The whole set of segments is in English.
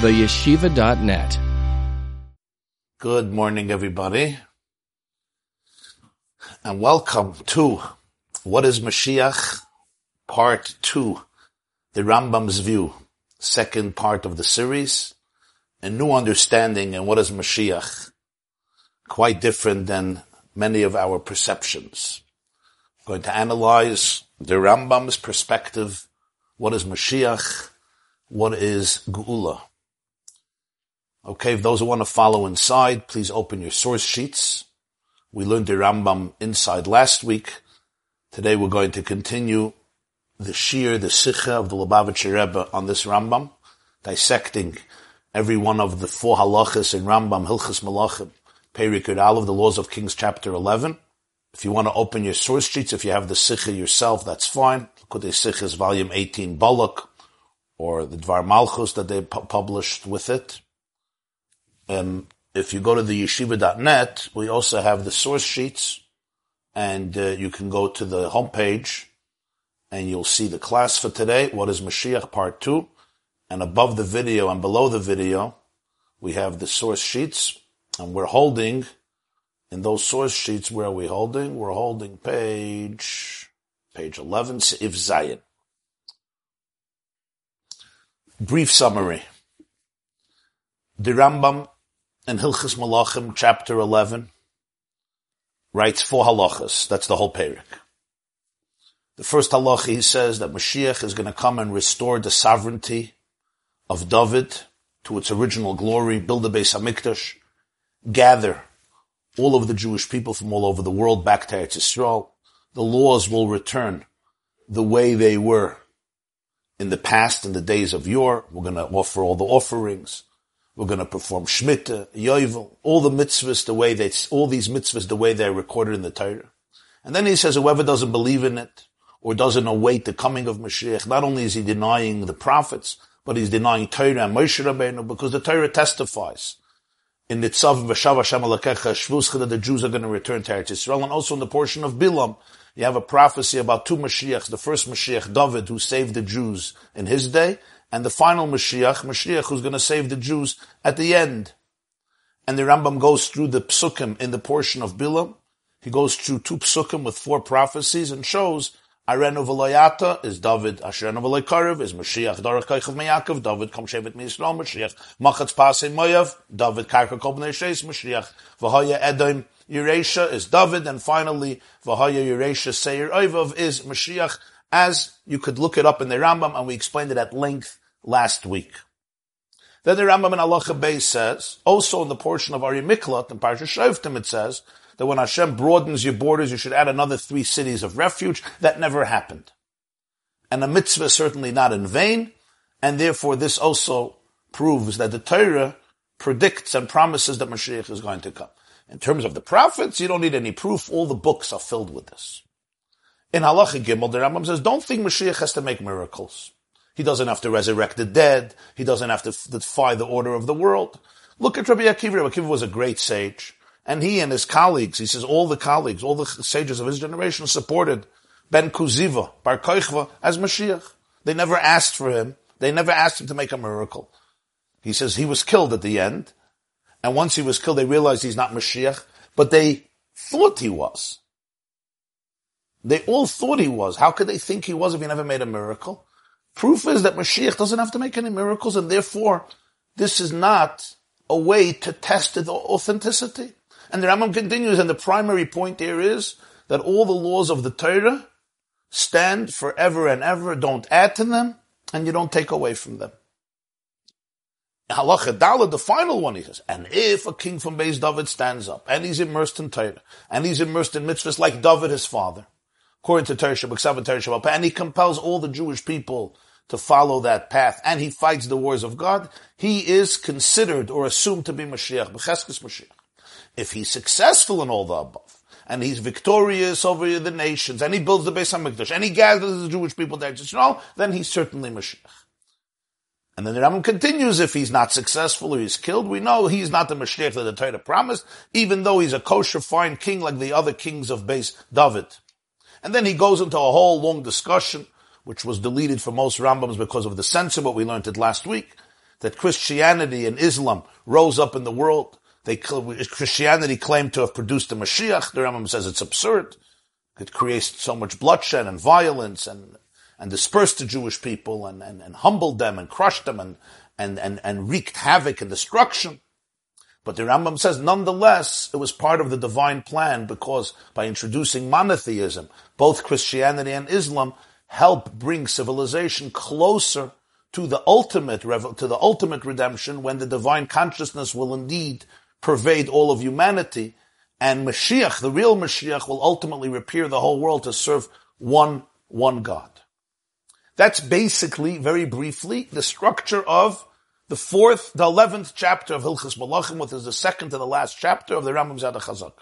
theyeshiva.net. Good morning, everybody. And welcome to What is Mashiach? Part 2, the Rambam's View, second part of the series, a new understanding in what is Mashiach, quite different than many of our perceptions. I'm going to analyze the Rambam's perspective, what is Mashiach, what is Geula. Okay, if those who want to follow inside, please open your source sheets. We learned the Rambam inside last week. Today we're going to continue the Shiur, the Sikha of the Lubavitcher Rebbe on this Rambam, dissecting every one of the four halachas in Rambam, Hilchas Malachim, Perik all of the Laws of Kings, chapter 11. If you want to open your source sheets, if you have the Sikha yourself, that's fine. Kudei Sikha is volume 18, Balak, or the Dvar Malchus that they pu- published with it. Um, if you go to the yeshiva.net, we also have the source sheets, and uh, you can go to the homepage, and you'll see the class for today. What is Mashiach Part Two? And above the video and below the video, we have the source sheets, and we're holding in those source sheets. Where are we holding? We're holding page page eleven, if Zion. Brief summary. The Rambam in Hilchas Malachim, chapter 11, writes four halachas. That's the whole parak. The first halacha, he says that Mashiach is going to come and restore the sovereignty of David to its original glory, build the Beis Hamikdash, gather all of the Jewish people from all over the world back to Eretz Yisrael. The laws will return the way they were in the past, in the days of yore. We're going to offer all the offerings. We're going to perform Shemitah, Yovel, all the mitzvahs the way they, all these mitzvahs the way they're recorded in the Torah. And then he says, whoever doesn't believe in it, or doesn't await the coming of Mashiach, not only is he denying the prophets, but he's denying Torah and Moshe Rabbeinu, because the Torah testifies in the Tzav V'Shav Hashem Alakecha that the Jews are going to return to Eretz Yisrael, and also in the portion of Bilam, you have a prophecy about two Mashiachs, the first Mashiach, David, who saved the Jews in his day, and the final Mashiach, Mashiach, who's going to save the Jews at the end. And the Rambam goes through the psukim in the portion of Bilam. He goes through two psukim with four prophecies and shows Arenu v'loyata is David, Asherenu is Mashiach, Dorach Kaichav Meyakov, David Kom Shevet Miyisrael, Mashiach, Machatz Pasei Moyav, David Karka Kol Bnei Sheis, Mashiach, V'haya Edom Yeresha is David, and finally, V'haya Yeresha Seir Oivav is Mashiach, as you could look it up in the Rambam, and we explained it at length last week. Then the Rambam in Halacha Bey says, also in the portion of Ari Miklat, in Parsha Shoftim, it says, that when Hashem broadens your borders, you should add another three cities of refuge. That never happened. And a mitzvah certainly not in vain, and therefore this also proves that the Torah predicts and promises that Mashiach is going to come. In terms of the prophets, you don't need any proof. All the books are filled with this. In Halacha Gimel, the Rambam says, don't think Mashiach has to make miracles. He doesn't have to resurrect the dead. He doesn't have to defy the order of the world. Look at Rabbi Akiva. Rabbi Akiva was a great sage. And he and his colleagues, he says all the colleagues, all the sages of his generation supported Ben Kuziva, Bar Koichva, as Mashiach. They never asked for him. They never asked him to make a miracle. He says he was killed at the end. And once he was killed, they realized he's not Mashiach, but they thought he was. They all thought he was. How could they think he was if he never made a miracle? Proof is that Mashiach doesn't have to make any miracles, and therefore, this is not a way to test the authenticity. And the Rambam continues, and the primary point there is that all the laws of the Torah stand forever and ever. Don't add to them, and you don't take away from them. Halacha Dala, the final one, he says, and if a king from Beis David stands up, and he's immersed in Torah, and he's immersed in mitzvahs like David, his father, according to Shabbat, and he compels all the Jewish people to follow that path, and he fights the wars of God, he is considered or assumed to be Mashiach, B'cheskes Mashiach. If he's successful in all the above, and he's victorious over the nations, and he builds the Beis Hamikdash, and he gathers the Jewish people there to Israel, then he's certainly Mashiach. And then the Rambam continues, if he's not successful or he's killed, we know he's not the Mashiach that the Torah promised, even though he's a kosher, fine king like the other kings of Beis David. And then he goes into a whole long discussion, which was deleted for most Rambams because of the censor, but we learned it last week, that Christianity and Islam rose up in the world. They, Christianity claimed to have produced the Mashiach. The Rambam says it's absurd. It creates so much bloodshed and violence and, and dispersed the Jewish people and, and, and humbled them and crushed them and, and, and, and wreaked havoc and destruction. But the Rambam says, nonetheless, it was part of the divine plan because by introducing monotheism, both Christianity and Islam help bring civilization closer to the ultimate to the ultimate redemption when the divine consciousness will indeed pervade all of humanity and Mashiach, the real Mashiach, will ultimately repair the whole world to serve one, one God. That's basically, very briefly, the structure of the fourth, the eleventh chapter of Hilchas Malachim, which is the second to the last chapter of the Rambam Zad Chazak.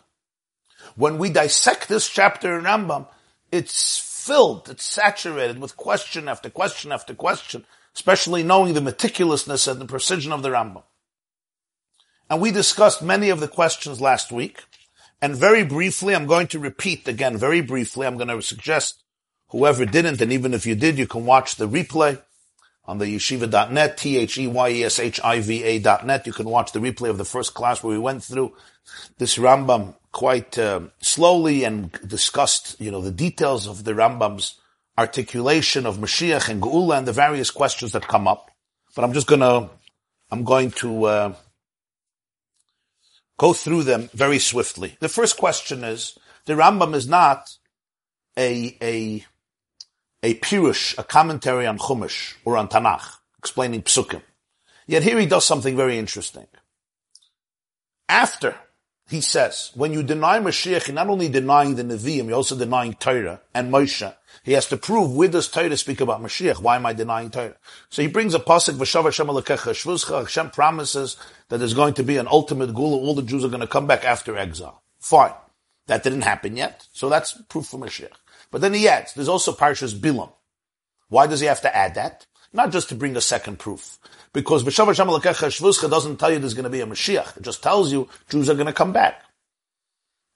When we dissect this chapter in Rambam, it's filled, it's saturated with question after question after question, especially knowing the meticulousness and the precision of the Rambam. And we discussed many of the questions last week. And very briefly, I'm going to repeat again, very briefly, I'm going to suggest whoever didn't, and even if you did, you can watch the replay on the yeshiva.net, T-H-E-Y-E-S-H-I-V-A dot net. You can watch the replay of the first class where we went through this Rambam quite uh, slowly and discussed, you know, the details of the Rambam's articulation of Mashiach and Geula and the various questions that come up. But I'm just gonna, I'm going to, uh, go through them very swiftly. The first question is, the Rambam is not a, a, a pirush, a commentary on Chumash or on Tanakh, explaining psukim. Yet here he does something very interesting. After he says, when you deny Mashiach, you're not only denying the Nevi'im, you're also denying Torah and Moshe. He has to prove where does Torah speak about Mashiach? Why am I denying Torah? So he brings a pasuk, V'shav Hashem shvuzcha, Hashem promises that there's going to be an ultimate gula, all the Jews are going to come back after exile. Fine. That didn't happen yet, so that's proof for Mashiach. But then he adds, there's also Parshas Bilam. Why does he have to add that? Not just to bring a second proof. Because alekecha shvuzcha doesn't tell you there's going to be a Mashiach. It just tells you Jews are going to come back.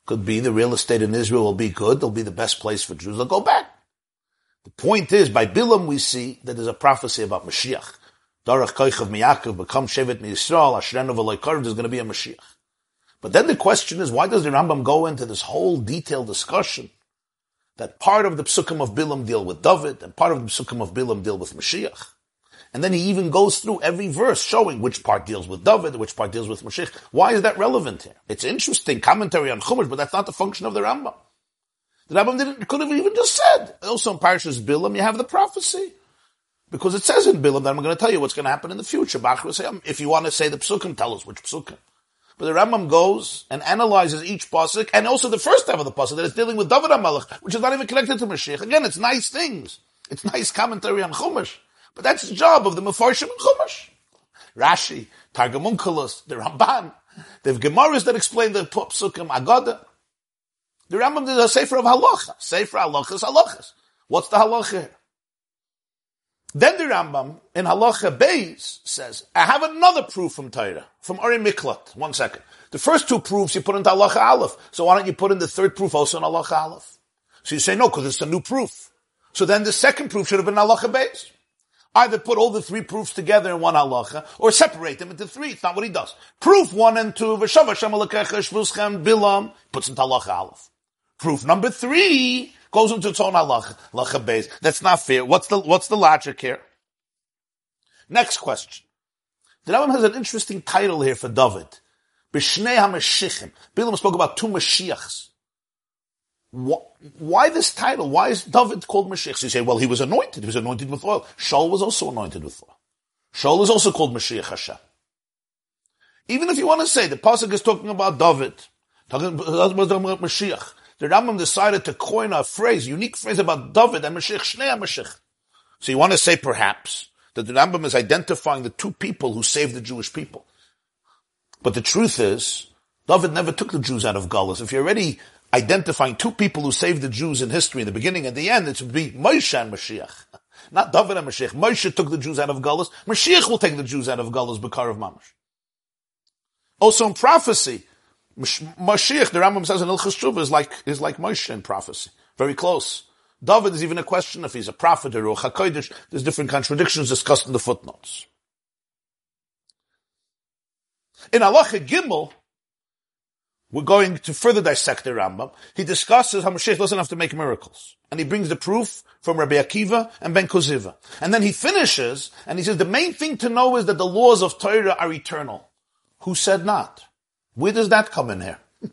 Could be the real estate in Israel will be good. They'll be the best place for Jews. They'll go back. The point is, by Bilam we see that there's a prophecy about Mashiach. Darach Koichav Miyakov become Shevet Yisrael, Ashrenu V'loikar, there's going to be a Mashiach. But then the question is, why does the Rambam go into this whole detailed discussion that part of the psukim of Bilam deal with David and part of the psukim of Bilam deal with Mashiach? And then he even goes through every verse showing which part deals with David, which part deals with Mashiach. Why is that relevant here? It's interesting commentary on Chumash, but that's not the function of the Rambam. The Rambam didn't, could have even just said. Also in Parshas Bilam, you have the prophecy. Because it says in Bilam that I'm going to tell you what's going to happen in the future. Um, if you want to say the psukim, tell us which psukim. But the Rambam goes and analyzes each pasuk, and also the first half of the pasuk that is dealing with David HaMelech, which is not even connected to Mashiach. Again, it's nice things. It's nice commentary on Chumash. But that's the job of the Mefarshim and Chumash. Rashi, Targum Onkelos, the Ramban. Have Gemaras that explain the psukim, Agada. The Rambam did a sefer of halacha. Sefer halachas halachas. What's the halacha here? Then the Rambam in halacha Beis says, I have another proof from Torah, from Ari Miklat. One second. The first two proofs you put into halacha aleph. So why don't you put in the third proof also in halacha aleph? So you say no, because it's a new proof. So then the second proof should have been halacha Beis. Either put all the three proofs together in one halacha, or separate them into three. It's not what he does. Proof one and two, v'shav Hashem bilam, puts into halacha aleph. Proof number three goes into its own halacha, base. That's not fair. What's the, what's the logic here? Next question. The Rambam has an interesting title here for David. B'shnei HaMashichim. Bilam spoke about two Mashiachs. Why this title? Why is David called Mashiach? So you say, well, he was anointed. He was anointed with oil. Shaul was also anointed with oil. Shaul is also called Mashiach Hashem. Even if you want to say the pasuk is talking about David, talking about Mashiach, the Rambam decided to coin a phrase, unique phrase about David and Mashiach, Shnei Mashiach. So you want to say perhaps that the Rambam is identifying the two people who saved the Jewish people. But the truth is, David never took the Jews out of Galus. If you're already identifying two people who saved the Jews in history in the beginning and the end, it would be Moshe and Mashiach. Not David and Mashiach. Moshe took the Jews out of Galus. Mashiach will take the Jews out of Galus, Bakar of Mamash. Also in prophecy, Mashiach, the Rambam says in Ilchus Tshuva, is like, is like Moshe in prophecy. Very close. David is even a question if he's a prophet or a HaKodesh. There's different contradictions discussed in the footnotes. In Halacha Gimel, we're going to further dissect the Rambam. He discusses how Mashiach doesn't have to make miracles. And he brings the proof from Rabbi Akiva and Ben Koziva. And then he finishes, and he says, the main thing to know is that the laws of Torah are eternal. Who said not? Where does that come in here?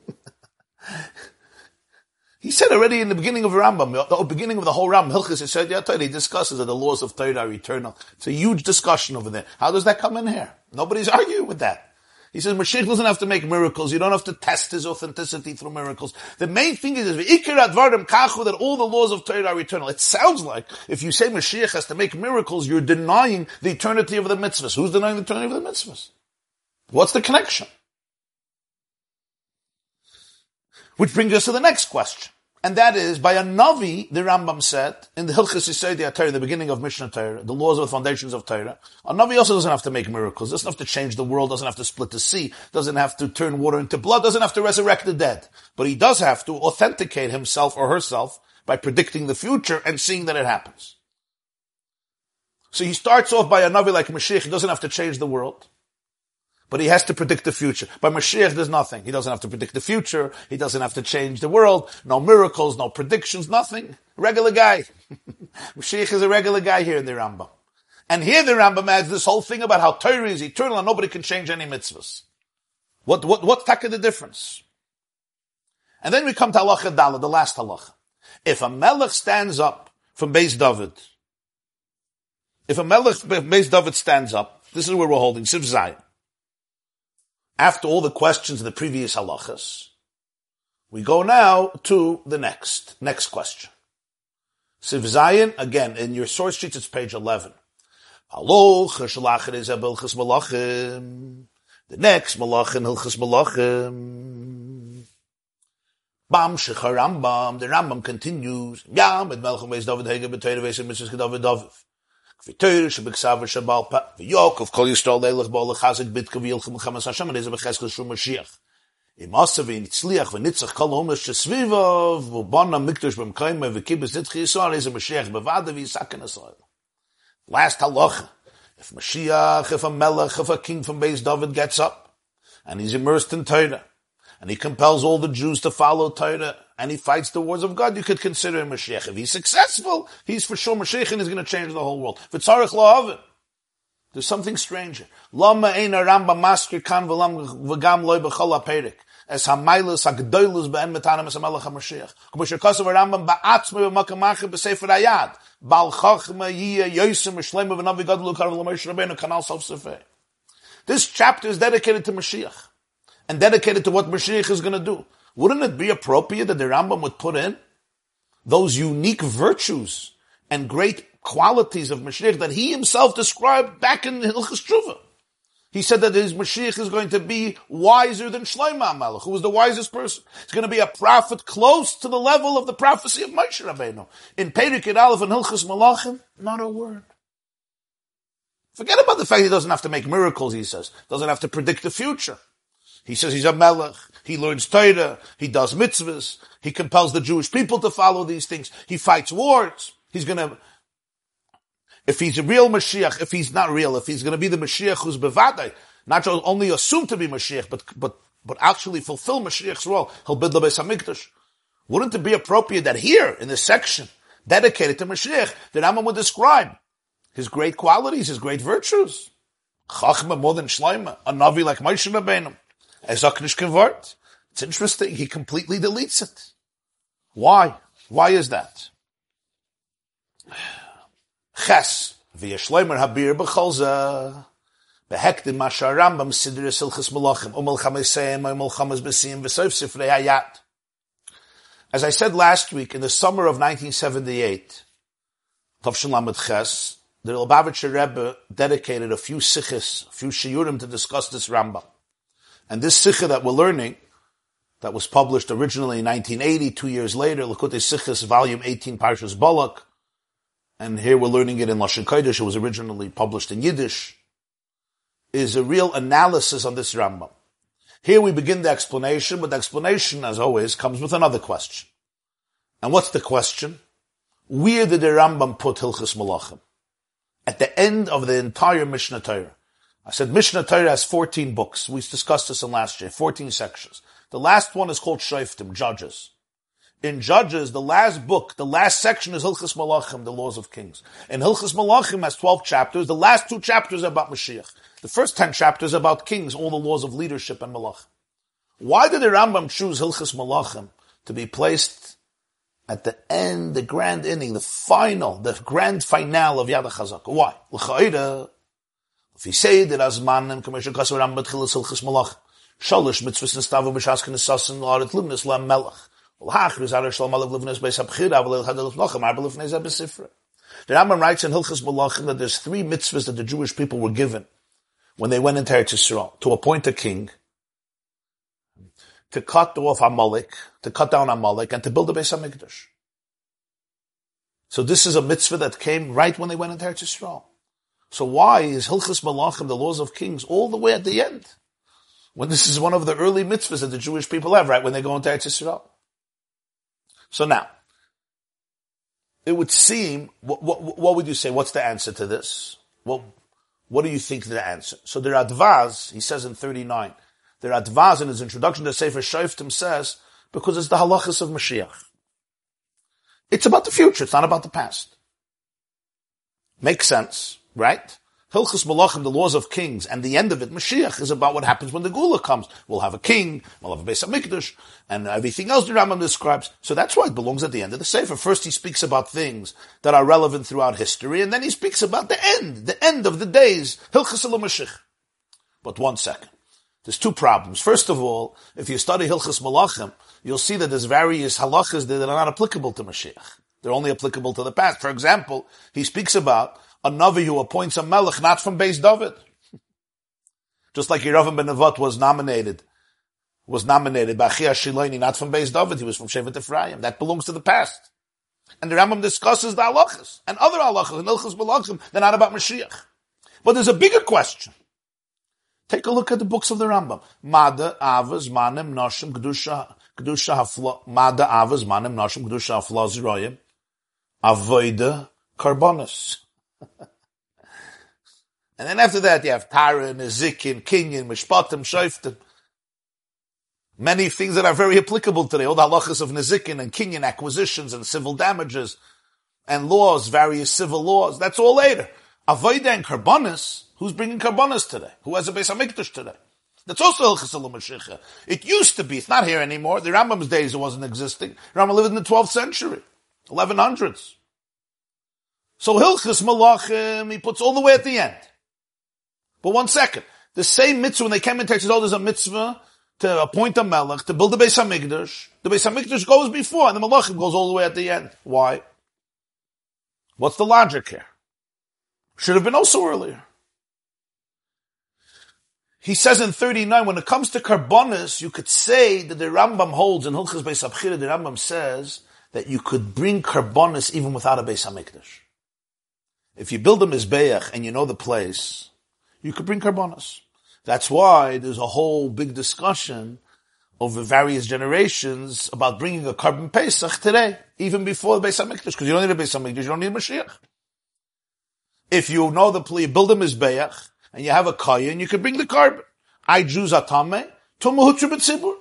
he said already in the beginning of Rambam, the beginning of the whole Rambam, Hilchis, he said, yeah, he discusses that the laws of Torah are eternal. It's a huge discussion over there. How does that come in here? Nobody's arguing with that. He says Mashiach doesn't have to make miracles. You don't have to test his authenticity through miracles. The main thing is, that all the laws of Torah are eternal. It sounds like if you say Mashiach has to make miracles, you're denying the eternity of the mitzvahs. Who's denying the eternity of the mitzvahs? What's the connection? Which brings us to the next question. And that is, by a Navi, the Rambam said, in the Hilchas Yisrael Torah, the beginning of Mishnah Torah, the laws of the foundations of Torah, a Navi also doesn't have to make miracles, doesn't have to change the world, doesn't have to split the sea, doesn't have to turn water into blood, doesn't have to resurrect the dead. But he does have to authenticate himself or herself by predicting the future and seeing that it happens. So he starts off by a Navi like Mashiach, he doesn't have to change the world. But he has to predict the future. By Mashiach, there's nothing. He doesn't have to predict the future. He doesn't have to change the world. No miracles, no predictions, nothing. Regular guy. Mashiach is a regular guy here in the Rambam. And here the Rambam adds this whole thing about how Torah is eternal and nobody can change any mitzvahs. What, what, what's the difference? And then we come to halacha dala, the last halacha. If a melech stands up from Beis David, if a melech Beis David stands up, this is where we're holding, Siv Zion after all the questions of the previous halachas, we go now to the next, next question. Siv Zayin, again, in your source sheet, it's page 11. Haloch, is Hilchas Malachim. The next Malachim, Hilchas Malachim. Bam Shechar Rambam, the Rambam continues. Yam, et Melchum Beis David Hege, B'Teire Beis Mitzvah David David. V'toyer shebeksav shabal pa v'yokov kol yisrael leilach bo lechazik bitke v'yilchem l'chamas Hashem and ezeh b'cheskel shum Mashiach. Im Asa v'nitzliach v'nitzach kol homes shesvivav v'bon ha-mikdosh b'mkayme v'kibes nitchi Yisrael ezeh Mashiach b'vada v'yisaken Yisrael. Last halacha. If Mashiach, if a melech, if a king from Beis David gets up and he's immersed in Torah and he compels all the Jews to follow Torah and he fights the wars of God, you could consider him a Mashiach. If he's successful, he's for sure Mashiach and he's going to change the whole world. There's something strange. Lama ein ramba masker kan v'lam ha-Mashiach. K'mo shirkosav ha-rambam ba'atzme b'sefer ayad. Bal chochma yiyah yosim v'shlema v'navi gadlu kar v'lamosh rabbeinu kanal sof sefeh. This chapter is dedicated to Mashiach. And dedicated to what Mashiach is going to do. Wouldn't it be appropriate that the Rambam would put in those unique virtues and great qualities of Mashiach that he himself described back in Hilchas Tshuva? He said that his Mashiach is going to be wiser than Shlomo Melech, who was the wisest person. He's going to be a prophet close to the level of the prophecy of Moshe Rabbeinu. In Perik Aleph and Hilchas Malachim, not a word. Forget about the fact he doesn't have to make miracles, he says. Doesn't have to predict the future. He says he's a melech. He learns Torah. He does mitzvahs. He compels the Jewish people to follow these things. He fights wars. He's gonna, if he's a real Mashiach, if he's not real, if he's gonna be the Mashiach who's bevadai, not only assumed to be Mashiach, but, but, but actually fulfill Mashiach's role, he'll build the Beis. Wouldn't it be appropriate that here, in this section, dedicated to Mashiach, that Rambam would describe his great qualities, his great virtues? Chachma more than Shleima, a Navi like Moshe Rabbeinu. As Aknishkin word. It's interesting. He completely deletes it. Why? Why is that? Ches habir b'cholza mashar Rambam silchus umel umel v'soif sifrei hayat. As I said last week, in the summer of 1978, Tavshin Lamed Ches, the Lubavitcher Rebbe dedicated a few sikhs, a few shiurim to discuss this Rambam. And this sikha that we're learning, that was published originally in 1980, two years later, Lakutei Sikhas, volume 18, Parshas Balak, and here we're learning it in Lashon Kodesh, it was originally published in Yiddish, is a real analysis on this Rambam. Here we begin the explanation, but the explanation, as always, comes with another question. And what's the question? Where did the Rambam put Hilchas Malachim? At the end of the entire Mishnah Torah. I said Mishnah Torah has 14 books. We discussed this in last year, 14 sections. The last one is called Shoftim, Judges. In Judges, the last book, the last section is Hilchas Malachim, the laws of kings. And Hilchas Malachim has 12 chapters. The last two chapters are about Mashiach. The first 10 chapters are about kings, all the laws of leadership and Malachim. Why did the Rambam choose Hilchas Malachim to be placed at the end, the grand ending, the final, the grand finale of Yad HaChazak? Why? L'cha'ira, if he say that as man and commercial kasser Rambam Tchilas Hilchas Malachim, Shalish mitzvahs nistavu b'shaskin nisasin l'aret livnis la melech. The Rambam writes in Hilchas Malachim that there's three mitzvahs that the Jewish people were given when they went into Eretz Yisrael to appoint a king, to cut off Amalek, to cut down Amalek, and to build a Beis Hamikdash. So this is a mitzvah that came right when they went into Eretz Yisrael. So why is Hilchas Malachim, the laws of kings, all the way at the end? When this is one of the early mitzvahs that the Jewish people have, right, when they go into Eretz Yisrael. So now, it would seem, what, what, what, would you say? What's the answer to this? What, what do you think the answer? So the Radvaz, he says in 39, the Radvaz in his introduction to Sefer Shoftim says, because it's the halachas of Mashiach. It's about the future, it's not about the past. Makes sense, right? Hilchus Malachim, the laws of kings, and the end of it, Mashiach, is about what happens when the Gula comes. We'll have a king, we'll have a Beis HaMikdash, and everything else the Rambam describes. So that's why it belongs at the end of the Sefer. First he speaks about things that are relevant throughout history, and then he speaks about the end, the end of the days, Hilchus Mashiach. But one second. There's two problems. First of all, if you study Hilchus Malachim, you'll see that there's various halachas that are not applicable to Mashiach. They're only applicable to the past. For example, he speaks about a Navi who appoints a Melech not from Beis David. Just like Yeravim ben Nevat was nominated, was nominated by Chia Shiloni, not from Beis David, he was from Shevet Ephraim. That belongs to the past. And the Rambam discusses the halachas and other halachas and ilchas balachim. They're not about Mashiach. But there's a bigger question. Take a look at the books of the Rambam. Mada, Avas, Manim, Noshim, Kedusha, Kedusha, Hafla, Mada, Avas, Manim, Noshim, Kedusha, Hafla, Ziroyim, Avoida, Karbonis and then after that, you have Tara, Nezikin, Kinyan, Mishpatim, Shoftim. Many things that are very applicable today. All the halachas of Nezikin and Kinyan acquisitions and civil damages and laws, various civil laws. That's all later. Avoida and Karbonis, who's bringing Karbonis today? Who has a Beis HaMikdash today? That's also Hilchas. It used to be. It's not here anymore. The Rambam's days it wasn't existing. Rambam lived in the 12th century, 1100s. So Hilchas Malachim, he puts all the way at the end. But one second. The same mitzvah, when they came into says, oh, there's a mitzvah to appoint a melech, to build the Beis HaMikdash. The Beis HaMikdash goes before, and the Malachim goes all the way at the end. Why? What's the logic here? Should have been also earlier. He says in 39, when it comes to Karbonis, you could say that the Rambam holds in Hilchas Beis Abchira, the Rambam says that you could bring Karbonis even without a Beis HaMikdash. If you build a Mizbeach and you know the place, you could bring Karbonos. That's why there's a whole big discussion over various generations about bringing a carbon Pesach today, even before the Beis HaMikdash, because you don't need a Beis HaMikdash, you don't need a Mashiach. If you know the plea, build a Mizbeach, and you have a Kayan, you could bring the carbon. I Jews atame, tumuhutru b'tzibur.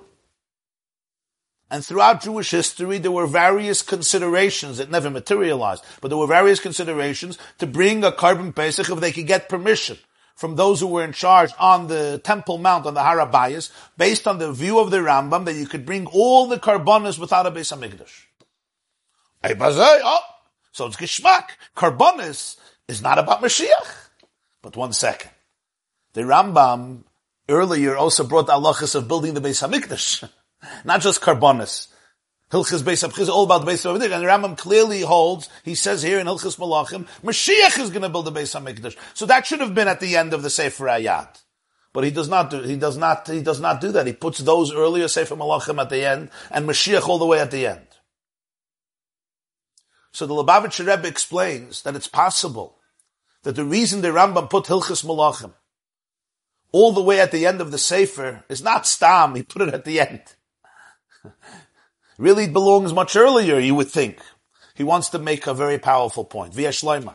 And throughout Jewish history, there were various considerations that never materialized, but there were various considerations to bring a carbon Pesach if they could get permission from those who were in charge on the Temple Mount, on the Harabayas, based on the view of the Rambam that you could bring all the carbonas without a Beis HaMikdash. Oh, so it's Geshmak. Carbonis is not about Mashiach. But one second. The Rambam earlier also brought the halachas of building the Beis HaMikdash. Not just Karbonis. Hilchas Beis Abchis, all about the Beis Hamikdash. And Rambam clearly holds, he says here in Hilchas Malachim, Mashiach is going to build the Beis Hamikdash. So that should have been at the end of the Sefer Ayat. But he does not do, he does not, he does not do that. He puts those earlier Sefer Malachim at the end, and Mashiach all the way at the end. So the Lubavitcher Rebbe explains that it's possible that the reason the Rambam put Hilchas Malachim all the way at the end of the Sefer is not Stam, he put it at the end really belongs much earlier, you would think. He wants to make a very powerful point. Via Shloima.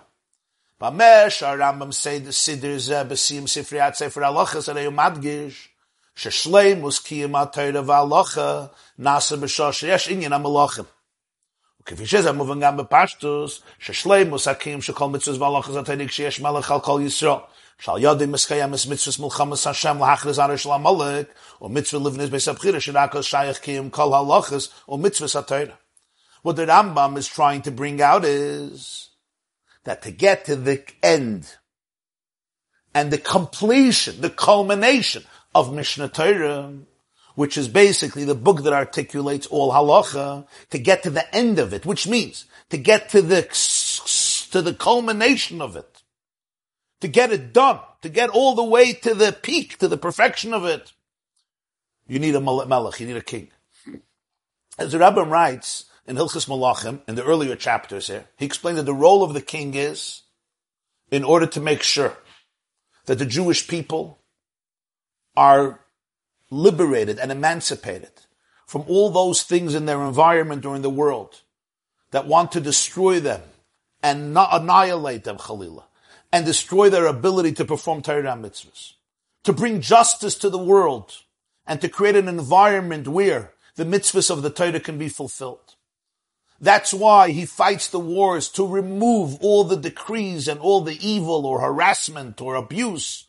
Bamesh, our Rambam say the Siddur Zeh Besim Sifriyat Sefer Halachas Arei Madgish, Sheshleim was Kiyam HaTorah V'Halacha, Nasa B'Shosh Yesh Inyan HaMalachim. כפי שזה מובן גם בפשטוס, ששלימוס הקים שכל מצווה והלכות התידיק שיש מלך על כל ישראל. shal yodim mitzvahs Hashem arish mitzvah livnis shirakos shayach kol halachas, mitzvahs atayra. What the Rambam is trying to bring out is that to get to the end and the completion, the culmination of Mishnah Torah, which is basically the book that articulates all halacha, to get to the end of it, which means to get to the to the culmination of it, to get it done, to get all the way to the peak, to the perfection of it. You need a melech, you need a king. As the Rambam writes in Hilchas Malachim, in the earlier chapters here, he explained that the role of the king is in order to make sure that the Jewish people are liberated and emancipated from all those things in their environment or in the world that want to destroy them and not annihilate them, Khalila, and destroy their ability to perform Torah mitzvahs, to bring justice to the world, and to create an environment where the mitzvahs of the Torah can be fulfilled. That's why he fights the wars to remove all the decrees and all the evil or harassment or abuse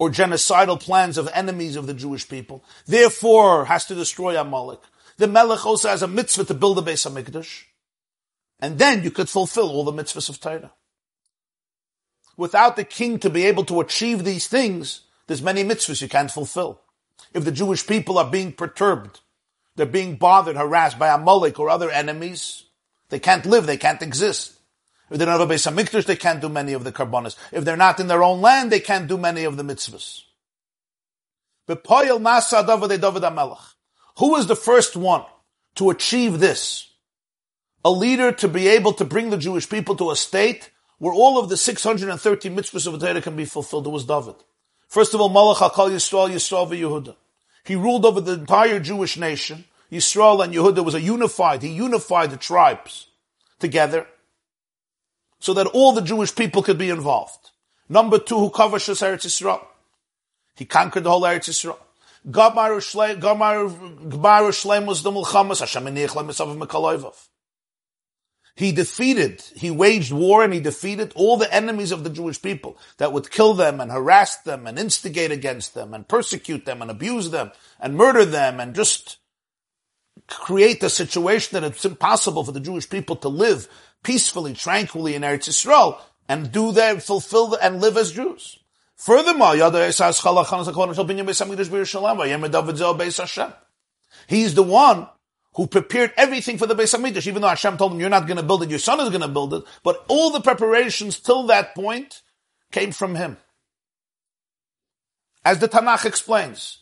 or genocidal plans of enemies of the Jewish people. Therefore, has to destroy Amalek. The Melech also has a mitzvah to build a Beis Hamikdash. And then you could fulfill all the mitzvahs of Torah. Without the king to be able to achieve these things, there's many mitzvahs you can't fulfill. If the Jewish people are being perturbed, they're being bothered, harassed by Amalek or other enemies, they can't live, they can't exist. If they don't have a Beis Hamikdash, they can't do many of the karbonas. If they're not in their own land, they can't do many of the mitzvahs. Who was the first one to achieve this? A leader to be able to bring the Jewish people to a state where all of the 630 mitzvahs of the Torah can be fulfilled. It was David. First of all, Malach HaKal Yisrael, Yisrael Yehuda. He ruled over the entire Jewish nation. Yisrael and Yehuda was a unified, he unified the tribes together so that all the Jewish people could be involved. Number two, who covers Eretz Yisrael. He conquered the whole Eretz Yisrael. Gamar Shlem was the Mulchamas, Hashem Mekaloivav. He defeated, he waged war and he defeated all the enemies of the Jewish people that would kill them and harass them and instigate against them and persecute them and abuse them and murder them and just create a situation that it's impossible for the Jewish people to live peacefully, tranquilly in Eretz Yisrael and do their, fulfill the, and live as Jews. Furthermore, He's the one who prepared everything for the Beis Hamikdash, even though Hashem told him, you're not going to build it, your son is going to build it. But all the preparations till that point came from him. As the Tanakh explains,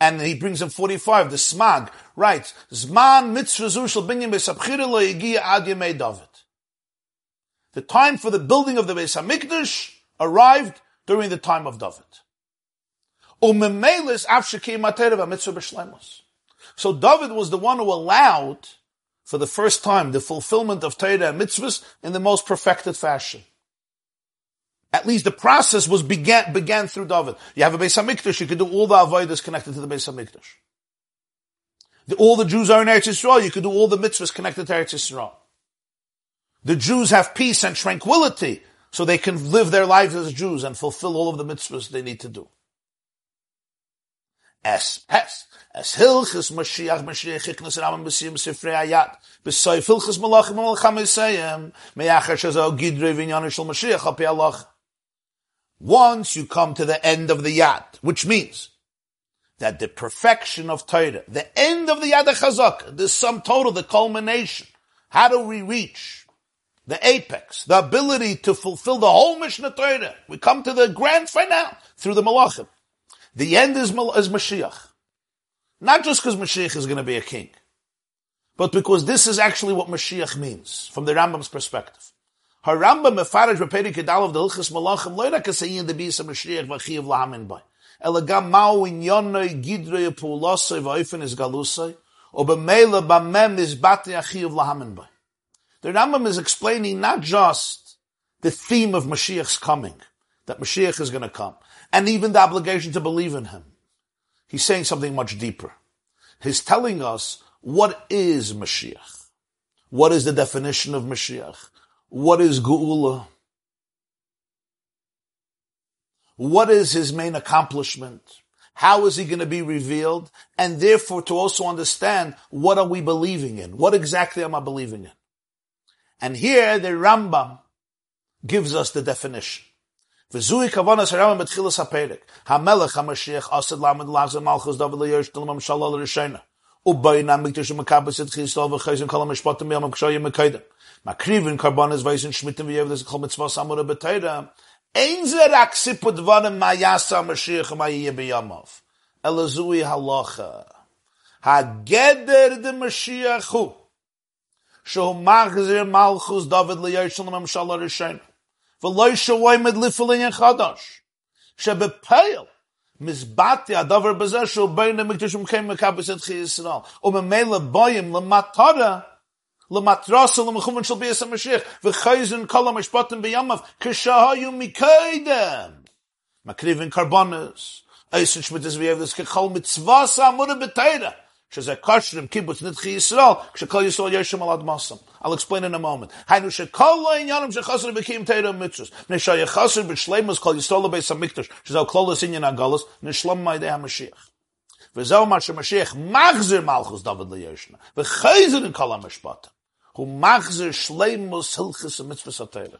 and he brings in 45, the Smag writes, Zman mitzvah shel binyan lo ad David. The time for the building of the Beis Hamikdash arrived during the time of David. So David was the one who allowed, for the first time, the fulfillment of Torah and mitzvahs in the most perfected fashion. At least the process was began, began through David. You have a Beis Hamikdash, you can do all the avodas connected to the Beis Hamikdash. The, all the Jews are in Eretz Yisrael, you can do all the mitzvahs connected to Eretz Yisrael. The Jews have peace and tranquility, so they can live their lives as Jews and fulfill all of the mitzvahs they need to do. Es, hilchis Mashiach, Mashiach, b'siyim sifrei ayat, b'soy filchis malachim malacham yisayim, meyachar shazo gidre Mashiach. Once you come to the end of the yad, which means that the perfection of Torah, the end of the yad chazak, the sum total, the culmination, how do we reach the apex, the ability to fulfill the whole Mishnah Torah? We come to the grand finale through the malachim. The end is, is Mashiach. Not just because Mashiach is going to be a king, but because this is actually what Mashiach means from the Rambam's perspective. Haramba mefaraj b'peri kedal of the Hilchas Malachim loy rak in the bisa Mashiach v'chiv lahamin by. Elagam mao inyonoi gidrei pulasoi v'oifen is galusoi, o b'meila b'mem is bati achiv lahamin by. The Rambam is explaining not just the theme of Mashiach's coming, that Mashiach is going to come, and even the obligation to believe in him. He's saying something much deeper. He's telling us what is Mashiach? What is the definition of Mashiach? What is Geula? What is his main accomplishment? How is he going to be revealed? And therefore to also understand what are we believing in? What exactly am I believing in? And here the Rambam gives us the definition. וזוהי כוון הסרמה בתחילס הפרק. המלך המשיח עשד למד לעזר מלכוס דוד לירשתל ממשלה לראשונה. ובאין המקדש ומקבס את חיסטו וחייזן כל המשפטים מיום הקשויים מקדם. מקריבן קרבונס וייזן שמיטים ויבדס כל מצווה סמורה בתרא. אין זה רק סיפור דברים מה יעשה המשיח ומה יהיה בימיו. אלא זוהי הלוכה. הגדר דמשיח הוא שהוא מחזיר מלכוס דוד לירשתל ממשלה לראשונה. ולא שווה מדליף לעניין חדש. שבפייל מזבטי הדבר בזה שהוא בין המקדש ומקיים מקבס את חי ישראל. וממילא בוים למטרה למטרסה למחומן של ביאס המשיח, וחייזן כל המשפטים בימיו, כשהיו מקדם. מקריבים קרבונס, אייסן שמיטס ויבדס ככל מצווה סעמורה בתירה. שזה kosher im kibbutz nitchi Yisrael, kshekol Yisrael yeshem al admasam. I'll explain in a moment. Hainu shekol lo inyanim shechasr bekim teira mitzvus. Nesha yechasr b'shleimus kol Yisrael beis ha-mikdash, shezau klolos inyan ha-galus, nishlam maidei ha-mashiach. וזהו מה שמשיח מחזיר מלכוס דוד לישנה, וחייזר in kol ha-mishpat. Hu מחזיר שleimus hilchis ha-mitzvus ha-teira.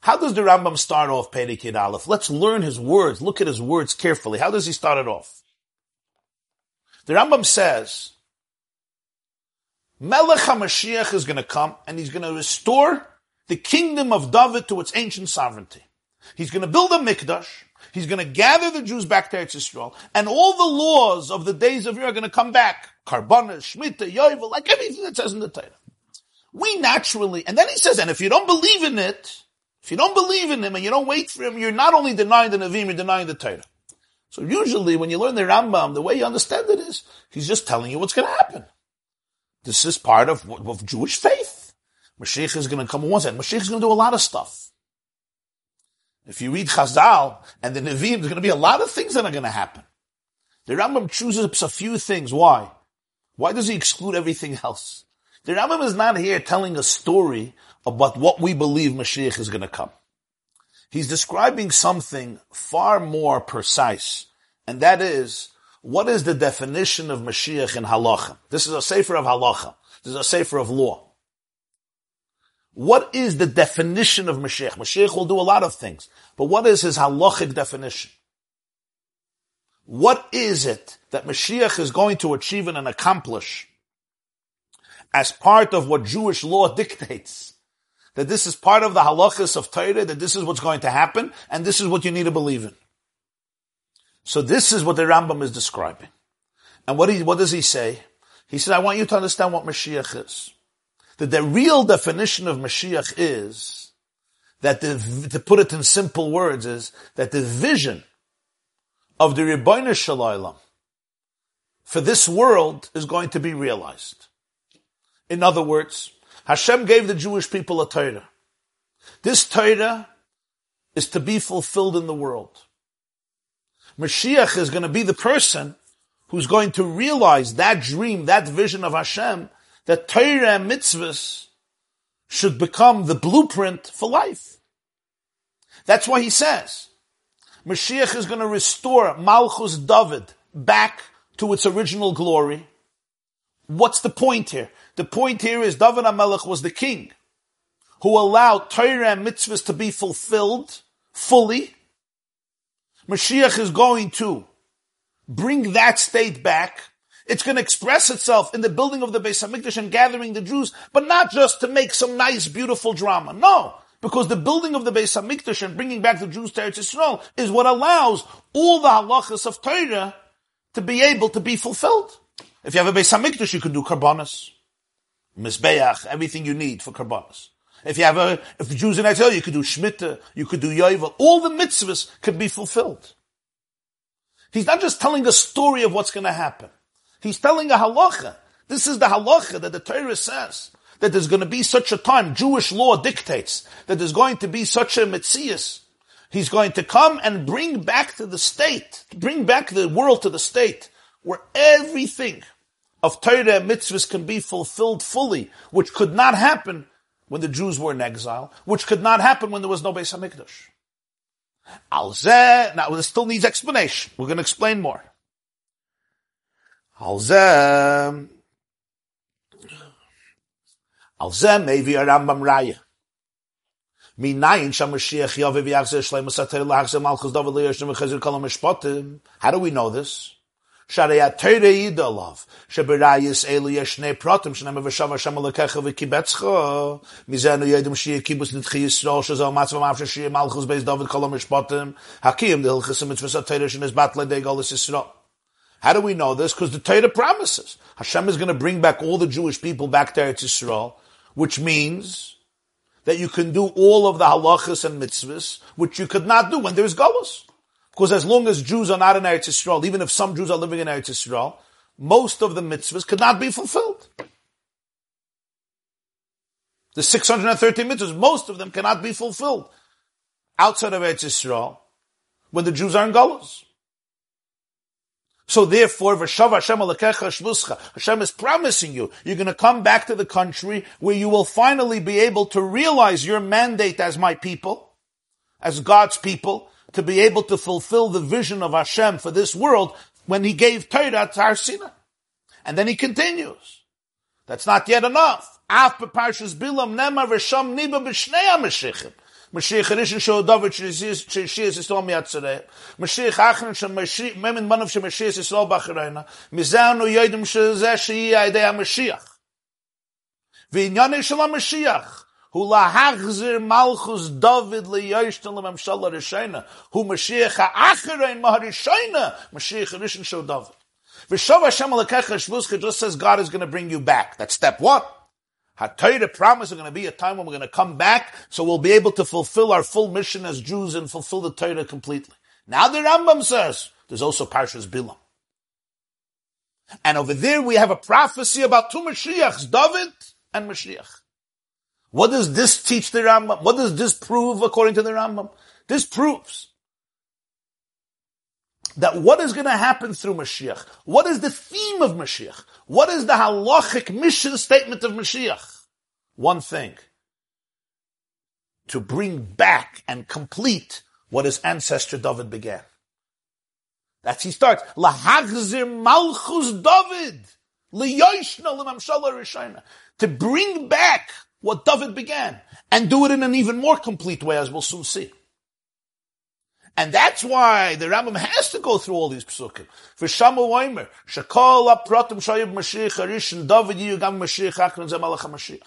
How does the Rambam start off Perikid Aleph? Let's learn his words. Look at his words carefully. How does he start it off? The Rambam says, Melech HaMashiach is going to come and he's going to restore the kingdom of David to its ancient sovereignty. He's going to build a mikdash. He's going to gather the Jews back to Eretz Yisrael, and all the laws of the days of year are going to come back. Karbana, Shemitah, Yovel, like everything that says in the Torah. We naturally, and then he says, and if you don't believe in it, if you don't believe in him and you don't wait for him, you're not only denying the Navim, you're denying the Torah. So usually when you learn the Rambam, the way you understand it is, he's just telling you what's going to happen. This is part of, of Jewish faith. Mashiach is going to come once, and Mashiach is going to do a lot of stuff. If you read Chazal and the Nevi'im, there's going to be a lot of things that are going to happen. The Rambam chooses a few things. Why? Why does he exclude everything else? The Rambam is not here telling a story about what we believe Mashiach is going to come. He's describing something far more precise, and that is, what is the definition of Mashiach in halacha? This is a sefer of halacha. This is a sefer of law. What is the definition of Mashiach? Mashiach will do a lot of things, but what is his halachic definition? What is it that Mashiach is going to achieve and accomplish as part of what Jewish law dictates? That this is part of the halachas of Torah, that this is what's going to happen, and this is what you need to believe in. So this is what the Rambam is describing. And what, he, what does he say? He said, I want you to understand what Mashiach is. That the real definition of Mashiach is that the, to put it in simple words is that the vision of the Shel Olam for this world is going to be realized. In other words, Hashem gave the Jewish people a Torah. This Torah is to be fulfilled in the world. Mashiach is going to be the person who's going to realize that dream, that vision of Hashem, that Torah and mitzvahs should become the blueprint for life. That's why he says, Mashiach is going to restore Malchus David back to its original glory. What's the point here? The point here is David HaMelech was the king who allowed Torah and mitzvahs to be fulfilled fully. Mashiach is going to bring that state back. It's going to express itself in the building of the Beis Hamikdash and gathering the Jews, but not just to make some nice, beautiful drama. No, Because the building of the Beis Hamikdash and bringing back the Jews to Eretz Yisrael is what allows all the halachas of Torah to be able to be fulfilled. If you have a Beis Hamikdash, you can do karbanas, mizbeach, everything you need for karbanas. If you have a, if the Jews in Israel, you could do shmita, you could do yovel. All the mitzvahs could be fulfilled. He's not just telling a story of what's going to happen. He's telling a halacha. This is the halacha that the Torah says that there's going to be such a time. Jewish law dictates that there's going to be such a mitzias. He's going to come and bring back to the state, bring back the world to the state where everything of Torah mitzvahs can be fulfilled fully, which could not happen when the Jews were in exile, which could not happen when there was no Beis Hamikdash. Alzeh, now this still needs explanation. We're going to explain more. Alzeh, Alzeh maybe a Rambam Raya. Minayin shamashiach yaviv yachzer shleimus ater lachzer malchus david liyashim v'chazir kolam. How do we know this? Sharei Torah yidalav sheberayis elu yeshnei pratim shnei v'sham Hashem alekecha v'kibetzcha mizenu yedim shiyah kibus nitchi Yisrael shazal matzva mafsha shiyah malchus beis David kolam mishpotim hakiyim the hilchas mitzvah Torah shnes batle de golis Yisrael. How do we know this? Because the Torah promises Hashem is going to bring back all the Jewish people back there to Eretz Yisrael, which means that you can do all of the halachas and mitzvahs, which you could not do when there's galus. Because as long as Jews are not in Eretz Yisrael, even if some Jews are living in Eretz Yisrael, most of the mitzvahs could not be fulfilled. The 630 mitzvahs, most of them cannot be fulfilled outside of Eretz Yisrael when the Jews are in Golos. So therefore, Hashem. Hashem is promising you, you're going to come back to the country where you will finally be able to realize your mandate as my people, as God's people, to be able to fulfill the vision of Hashem for this world when he gave Torah to Har And then he continues. That's not yet enough. Af beparshas bilam nema v'sham niba b'shnei ha-meshichim. Mashiach Rishon Shol David Shishis Yisrael Miyatzareh. Mashiach Achron Shem Memin Manav Shem Mashiach Yisrael Bacharayna. Mizanu Yodim Shezeh Shehi Aidei HaMashiach. V'inyanei Shel HaMashiach. Hu lahachzir malchus David liyoshten lemamshal harishayna. Hu Mashiach ha'acharein maharishayna. Mashiach Rishon Shel David. V'shov Hashem alakecha shvuscha just says God is going to bring you back. That's step one. HaTorah promise is going to be a time when we're going to come back, so we'll be able to fulfill our full mission as Jews and fulfill the Torah completely. Now the Rambam says, there's also Parshas Bilam. And over there we have a prophecy about two Mashiachs, David and Mashiach. What does this teach the Rambam? What does this prove according to the Rambam? This proves that what is going to happen through Mashiach? What is the theme of Mashiach? What is the halachic mission statement of Mashiach? One thing. To bring back and complete what his ancestor David began. That's he starts. Lahagzir malchus David. To bring back what David began and do it in an even more complete way as we'll soon see. And that's why the Rambam has to go through all these psukim. For Shamu Weimer, Shakol Apratim Shayib Mashiach Arishan David Yugam Mashiach Achron Zemalach Mashiach.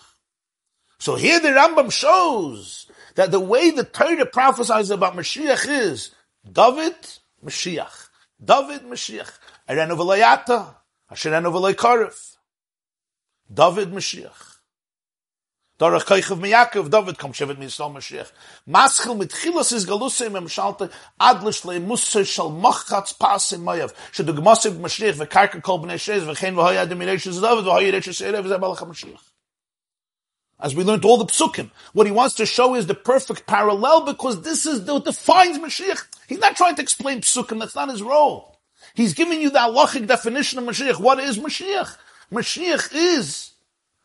So here the Rambam shows that the way the Torah prophesies about Mashiach is David Mashiach. David Mashiach. Arenu v'layata. David Mashiach. Dorach David kom Shevet Mashiach. Maschil mit Chilas is im Adlish le Musa shal Mochatz. Shad du Mashiach, v'karka kol b'nei Shez, v'hoy adim Yiresh David, Yiresh Yiresh Yiresh Mashiach. As we learned all the psukim, what he wants to show is the perfect parallel because this is what defines Mashiach. He's not trying to explain psukim, that's not his role. He's giving you the halachic definition of Mashiach. What is Mashiach? Mashiach is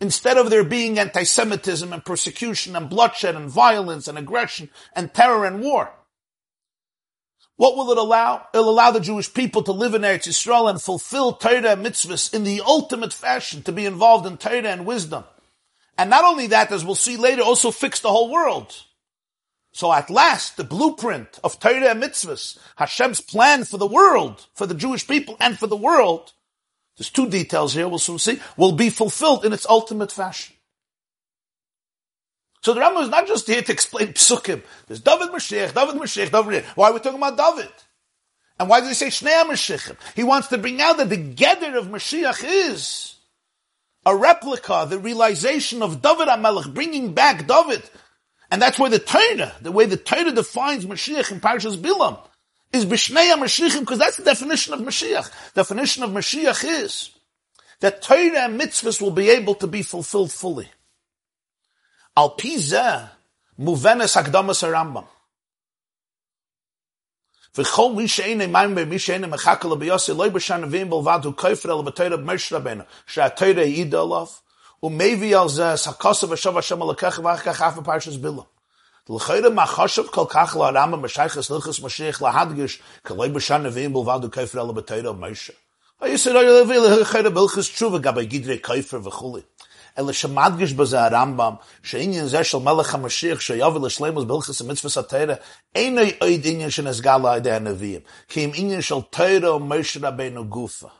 instead of there being anti-Semitism and persecution and bloodshed and violence and aggression and terror and war. What will it allow? It'll allow the Jewish people to live in Eretz Yisrael and fulfill Torah and mitzvahs in the ultimate fashion, to be involved in Torah and wisdom. And not only that, as we'll see later, also fix the whole world. So at last, the blueprint of Torah and mitzvahs, Hashem's plan for the world, for the Jewish people and for the world, there's two details here, we'll soon see, will be fulfilled in its ultimate fashion. So the Rambam is not just here to explain psukim. There's David Mashiach, David Mashiach, David Why are we talking about David? And why does he say Shnei Mashiachim? He wants to bring out that the gather of Mashiach is a replica, the realization of David HaMelech, bringing back David. And that's why the Torah, the way the Torah defines Mashiach in Parshas Bilam, is B'shnei Mashiachim, because that's the definition of Mashiach. Definition of Mashiach is that Torah and mitzvahs will be able to be fulfilled fully. Al pizeh muvenes hakdamas Rambam. וכל מי שאין אימן במי שאין מחכה לביוסי לא בשן נביאים בלבד הוא כופר אלא בתוירה במרש רבנו שהתוירה העידה עליו ומביא על זה סקוסה ושוב השם הלקח ואחר כך אף בפרשס בילה. לכאורה מה חשוב כל כך לרמב"ם בשייכס ללכס משיח להדגש כלא בשן נביאים בלבד הוא כופר אלא בתוירה במרש. היסוד היה להביא לכאורה בלכס תשובה גבי גדרי כופר וכולי. אלא שמדגיש בזה הרמב"ם, שעניין זה של מלך המשיח שיוביל לשלמוס בלכס המצווה סתירה, אינו עוד עניין שנסגל על ידי הנביאים, כי אם עניין של תירה ומשה רבינו גופה.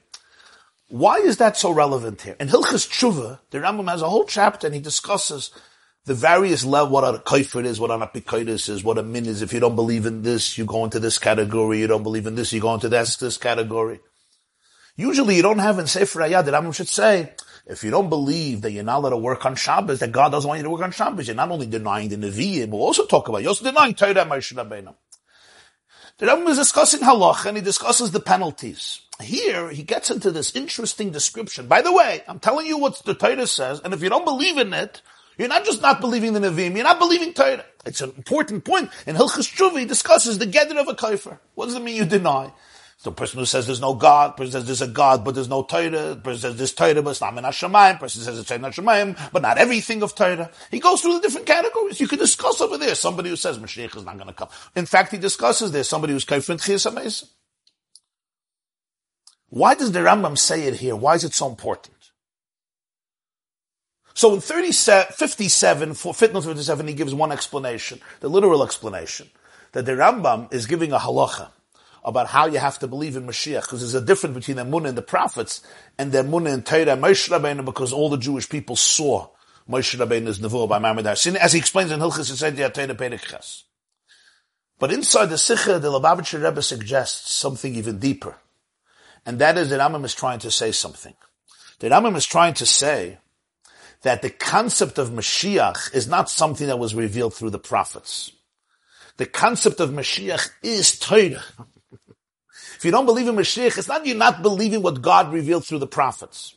Why is that so relevant here? In Hilchas Tshuva, the Rambam has a whole chapter and he discusses the various level, what a kaifer is, what an apikoidis is, what a min is. If you don't believe in this, you go into this category. You don't believe in this, you go into this, this category. Usually you don't have in Sefer Ayah, the Rambam should say, if you don't believe that you're not allowed to work on Shabbos, that God doesn't want you to work on Shabbos, you're not only denying the Nevi'im, we'll also talk about, you're also denying Torah Moshe Rabbeinu. The Rebbe is discussing halach and he discusses the penalties. Here, he gets into this interesting description. By the way, I'm telling you what the Torah says, and if you don't believe in it, you're not just not believing the Nevi'im, you're not believing Torah. It's an important point. In Hilchas Tshuva, discusses the gather of a kaifer. What does it mean you deny? The person who says there's no God, person says there's a God, but there's no Torah, person says there's Torah, but it's not in Hashemayim, person says it's in but not everything of Torah. He goes through the different categories. You can discuss over there. Somebody who says Mashiach is not going to come. In fact, he discusses there somebody who's Kaifin Chiyas Why does the Rambam say it here? Why is it so important? So in 57, for footnote 57, he gives one explanation, the literal explanation, that the Rambam is giving a halacha about how you have to believe in Mashiach, because there's a difference between the Munah and the prophets, and the Munah and Torah Moshe Rabbeinu, because all the Jewish people saw Moshe Rabbeinu's Nevuah by Maimad Sin, as he explains in Hilchis Yitzhak Torah Perek But inside the Sicha, the Lubavitcher Rebbe suggests something even deeper. And that is that Rambam is trying to say something. The Rambam is trying to say that the concept of Mashiach is not something that was revealed through the prophets. The concept of Mashiach is Torah. If you don't believe in Mashiach, it's not you're not believing what God revealed through the prophets.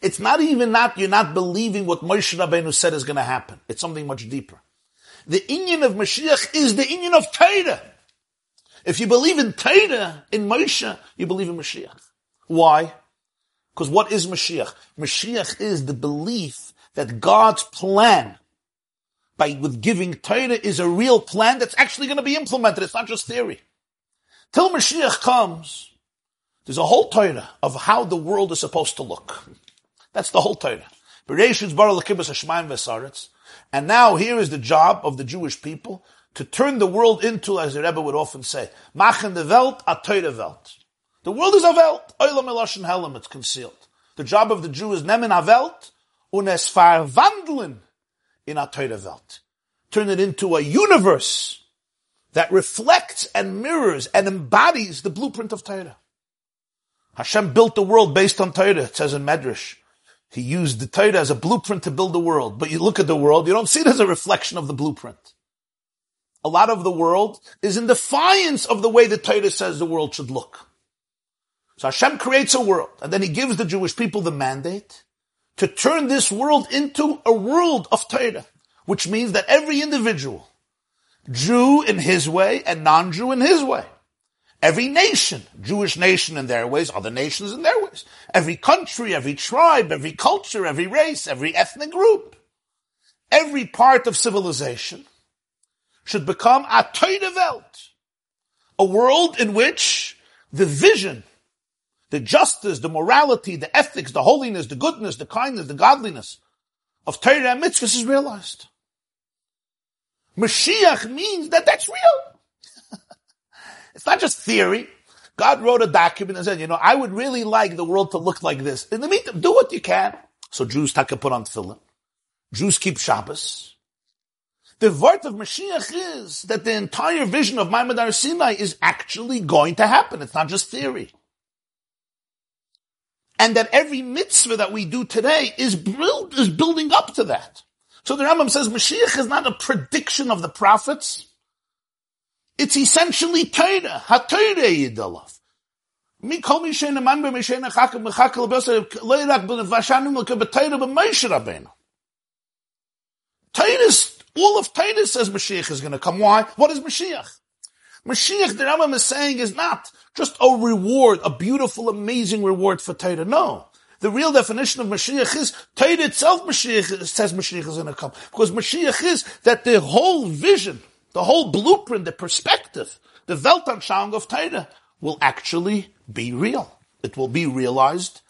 It's not even not you're not believing what Moshe Rabbeinu said is going to happen. It's something much deeper. The Inyan of Mashiach is the Inyan of Torah. If you believe in Torah, in Moshe, you believe in Mashiach. Why? Because what is Mashiach? Mashiach is the belief that God's plan by with giving Torah is a real plan that's actually going to be implemented. It's not just theory. Till Mashiach comes, there's a whole Torah of how the world is supposed to look. That's the whole Torah. And now here is the job of the Jewish people to turn the world into, as the Rebbe would often say, machen the Welt a Torah Welt. The world is a Welt. Oilam Eloshen Helam, it's concealed. The job of the Jew is nemen a Welt und es verwandeln in a Torah Welt. Turn it into a universe that reflects and mirrors and embodies the blueprint of Torah. Hashem built the world based on Torah, it says in Medrash. He used the Torah as a blueprint to build the world. But you look at the world, you don't see it as a reflection of the blueprint. A lot of the world is in defiance of the way the Torah says the world should look. So Hashem creates a world, and then He gives the Jewish people the mandate to turn this world into a world of Torah, which means that every individual, Jew in his way and non-Jew in his way, every nation, Jewish nation in their ways, other nations in their ways, every country, every tribe, every culture, every race, every ethnic group, every part of civilization should become a Torah Welt, a world in which the vision the justice, the morality, the ethics, the holiness, the goodness, the kindness, the godliness of Torah and mitzvahs is realized. Mashiach means that that's real. it's not just theory. God wrote a document and said, you know, I would really like the world to look like this. In the meantime, do what you can. So Jews take a put on tefillin. Jews keep Shabbos. The word of Mashiach is that the entire vision of Har Sinai is actually going to happen. It's not just theory and that every mitzvah that we do today is build, is building up to that. So the Rambam says Mashiach is not a prediction of the prophets. It's essentially Torah. HaTorah Yidalav. Mi kol all of Titus says Mashiach is going to come. Why? What is Mashiach? Mashiach, the Rambam is saying, is not just a reward, a beautiful, amazing reward for Torah. No. The real definition of Mashiach is Torah itself. Mashiach says Mashiach is going to come because Mashiach is that the whole vision, the whole blueprint, the perspective, the Weltanschauung of Torah will actually be real. It will be realized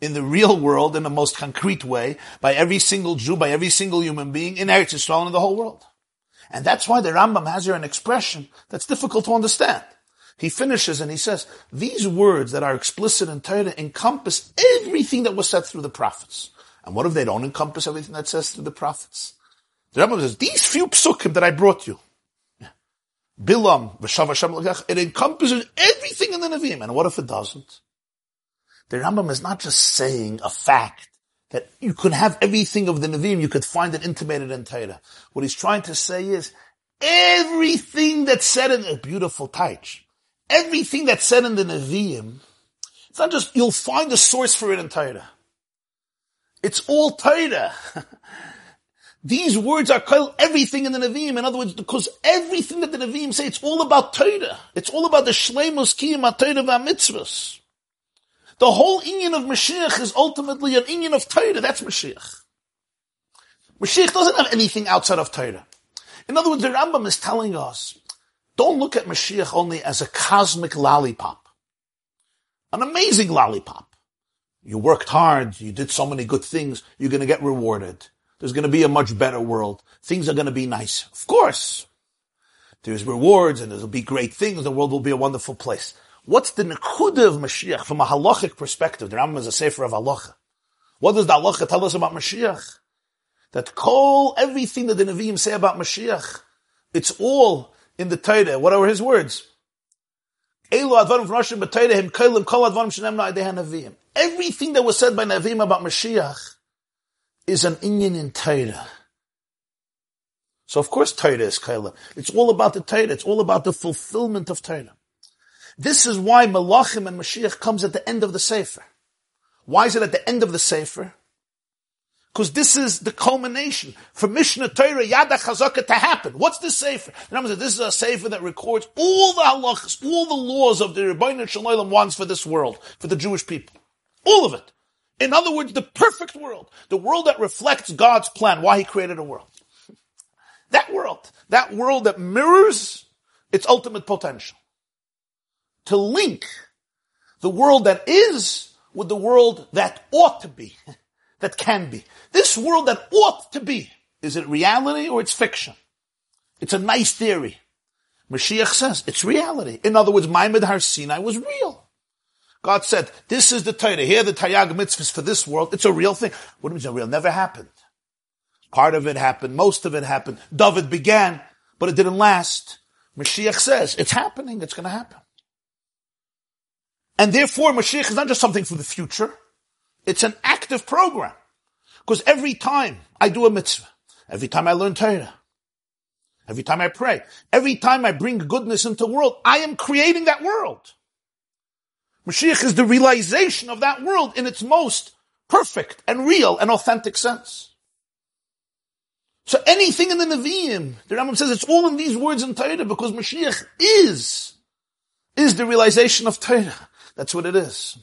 in the real world in the most concrete way by every single Jew, by every single human being in Eretz Yisrael and in the whole world. And that's why the Rambam has here an expression that's difficult to understand. He finishes and he says, these words that are explicit in Torah encompass everything that was said through the prophets. And what if they don't encompass everything that says through the prophets? The Rambam says, these few psukim that I brought you, Bilam, it encompasses everything in the Nevi'im. And what if it doesn't? The Rambam is not just saying a fact that you could have everything of the Nevi'im, you could find it intimated in Torah. What he's trying to say is, everything that's said in a beautiful taich, everything that's said in the Nevi'im, it's not just, you'll find a source for it in Torah. It's all Torah. These words are called everything in the Nevi'im. In other words, because everything that the Nevi'im say, it's all about Torah. It's all about the Shleimus Kiyam HaTorah VaMitzvahs. The whole Inyan of Mashiach is ultimately an Inyan of Torah. That's Mashiach. Mashiach doesn't have anything outside of Torah. In other words, the Rambam is telling us, don't look at Mashiach only as a cosmic lollipop. An amazing lollipop. You worked hard, you did so many good things, you're gonna get rewarded. There's gonna be a much better world. Things are gonna be nice. Of course. There's rewards and there'll be great things, the world will be a wonderful place. What's the nekuda of Mashiach from a halachic perspective? The Rambam is a sefer of halacha. What does the halacha tell us about Mashiach? That call everything that the Nevi'im say about Mashiach, it's all in the Torah. What are his words? Everything that was said by Nevi'im about Mashiach is an inyan in Torah. So of course Torah is Kailam. It's all about the Torah. It's all about the fulfillment of Torah. This is why Malachim and Mashiach comes at the end of the Sefer. Why is it at the end of the Sefer? Because this is the culmination for Mishnah Torah Yada Chazaka to happen. What's this Sefer? Remember, this is a Sefer that records all the halachas, all the laws of the Rebbeinu Shalom wants for this world, for the Jewish people. All of it. In other words, the perfect world. The world that reflects God's plan, why He created a world. That world. That world that mirrors its ultimate potential to link the world that is with the world that ought to be, that can be. This world that ought to be, is it reality or it's fiction? It's a nice theory. Mashiach says it's reality. In other words, Maimad Har Sinai was real. God said, this is the Torah. Here the Taryag mitzvahs for this world. It's a real thing. What do you mean real? Never happened. Part of it happened. Most of it happened. David began, but it didn't last. Mashiach says, it's happening. It's going to happen. And therefore, Mashiach is not just something for the future. It's an active program. Because every time I do a mitzvah, every time I learn Torah, every time I pray, every time I bring goodness into the world, I am creating that world. Mashiach is the realization of that world in its most perfect and real and authentic sense. So anything in the Nevi'im, the Rambam says it's all in these words in Torah because Mashiach is, is the realization of Torah. That's what it is.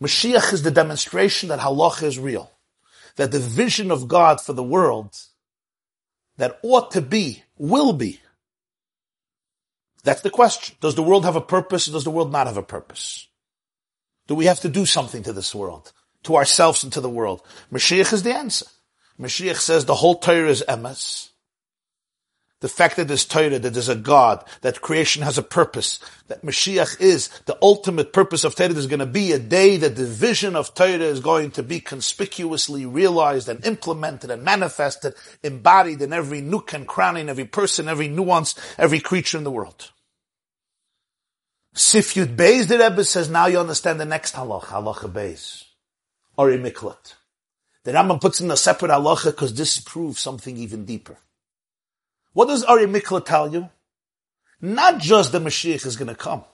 Mashiach is the demonstration that halacha is real. That the vision of God for the world that ought to be, will be. That's the question. Does the world have a purpose or does the world not have a purpose? Do we have to do something to this world, to ourselves and to the world? Mashiach is the answer. Mashiach says the whole Torah is emes. The fact that there's Torah, that there's a God, that creation has a purpose, that Mashiach is the ultimate purpose of Torah. There's going to be a day that the vision of Torah is going to be conspicuously realized and implemented and manifested, embodied in every nook and cranny, in every person, every nuance, every creature in the world. Sifyud Beis, the Rebbe says, now you understand the next halach, halacha Beis. Ori Miklat. The Rambam puts in a separate halacha because this proves something even deeper. What does Ari Mikla tell you? Not just the Mashiach is going to come.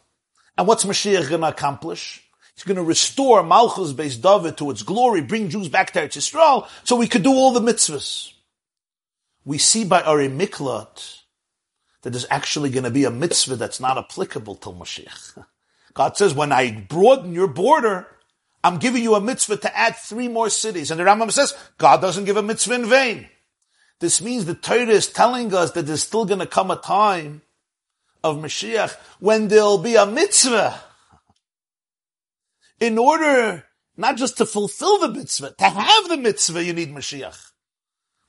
And what's Mashiach going to accomplish? He's going to restore Malchus Beis David to its glory, bring Jews back to Eretz Yisrael, so we could do all the mitzvahs. We see by Ari Miklat that there's actually going to be a mitzvah that's not applicable till Mashiach. God says, when I broaden your border, I'm giving you a mitzvah to add three more cities. And the Rambam says, God doesn't give a mitzvah in vain. This means the Torah is telling us that there's still going to come a time of Mashiach when there'll be a mitzvah. In order not just to fulfill the mitzvah, to have the mitzvah, you need Mashiach.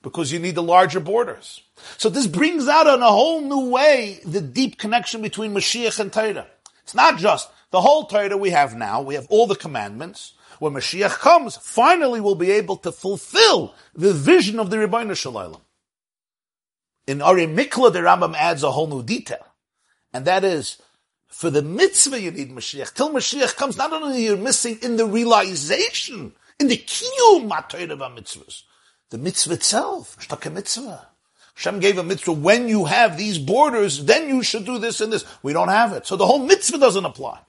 Because you need the larger borders. So this brings out in a whole new way the deep connection between Mashiach and Torah. It's not just the whole Torah we have now, we have all the commandments, when Mashiach comes, finally we'll be able to fulfill the vision of the Rebbeinu Shalom. In Ari Mikla, the Rambam adds a whole new detail. And that is, for the mitzvah you need Mashiach. Till Mashiach comes, not only you're missing in the realization, in the kiyum of mitzvahs, the mitzvah itself, shtaka mitzvah. Hashem gave a mitzvah, when you have these borders, then you should do this and this. We don't have it. So the whole mitzvah doesn't apply.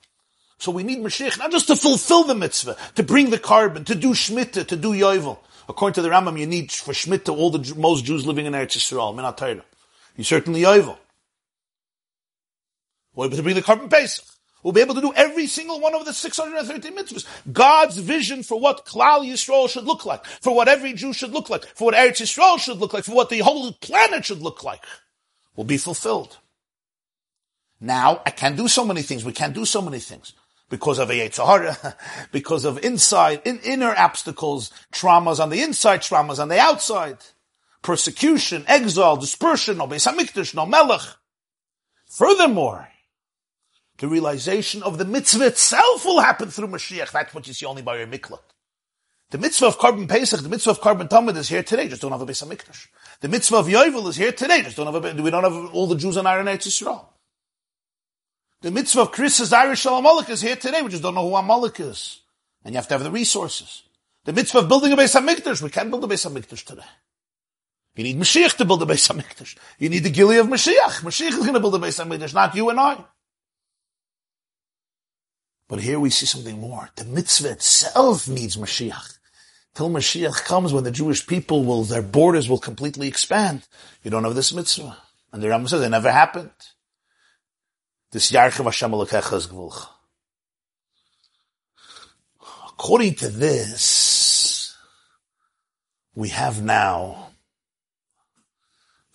So we need Mashiach not just to fulfill the mitzvah, to bring the carbon, to do Shemitah, to do Yovel. According to the Rambam, you need for Shemitah all the most Jews living in Eretz Yisrael, Minat. You certainly Yovel. We're able to bring the carbon Pesach. We'll be able to do every single one of the 630 mitzvahs. God's vision for what Klal Yisrael should look like, for what every Jew should look like, for what Eretz Yisrael should look like, for what the whole planet should look like, will be fulfilled. Now, I can't do so many things. We can't do so many things because of a Yetzirah, because of inside, in, inner obstacles, traumas on the inside, traumas on the outside, persecution, exile, dispersion, no Beis HaMikdash, no Melech. Furthermore, the realization of the mitzvah itself will happen through Mashiach. That's what you see only by your miklat. The mitzvah of carbon Pesach, the mitzvah of carbon Talmud is here today, just don't have a Beis HaMikdash. The mitzvah of Yovel is here today, just don't have a, we don't have all the Jews on Iron Eretz Yisrael. The mitzvah of Chris Irish Shalom is here today. We just don't know who Amalek is. And you have to have the resources. The mitzvah of building a Beis HaMikdash. We can't build a Beis HaMikdash today. You need Mashiach to build a Beis HaMikdash. You need the Gili of Mashiach. Mashiach is going to build a Beis HaMikdash, not you and I. But here we see something more. The mitzvah itself needs Mashiach. Till Mashiach comes when the Jewish people will, their borders will completely expand. You don't have this mitzvah. And the Rambam says it never happened. This Yarchav Hashem is Gvulch. According to this, we have now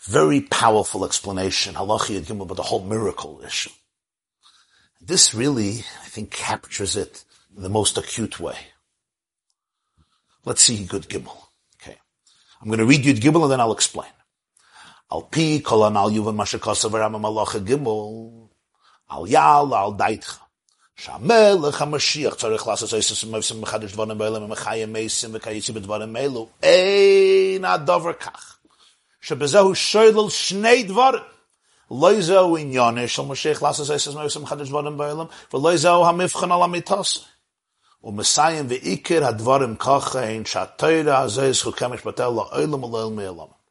very powerful explanation, halachi and about the whole miracle issue. This really, I think, captures it in the most acute way. Let's see Yud Gimel. Okay. I'm going to read Yud Gimel and then I'll explain. Al pi kolan al yuvan mashakasav malacha Gimel al yal al daitcha. שהמלך המשיח צריך לעשות עשר מבשים מחדש דברים באלה ומחיה מייסים וכייצי בדברים אלו. אין הדבר כך. שבזהו שולל שני דברים. לא זהו עניון של משיח לעשות עשר מבשים מחדש דברים באלה, ולא זהו המבחן על המיתוס. ומסיים ועיקר הדבורים ככה הן שהתוירה הזה חוקי משפטה לעולם ולעולם מעולם.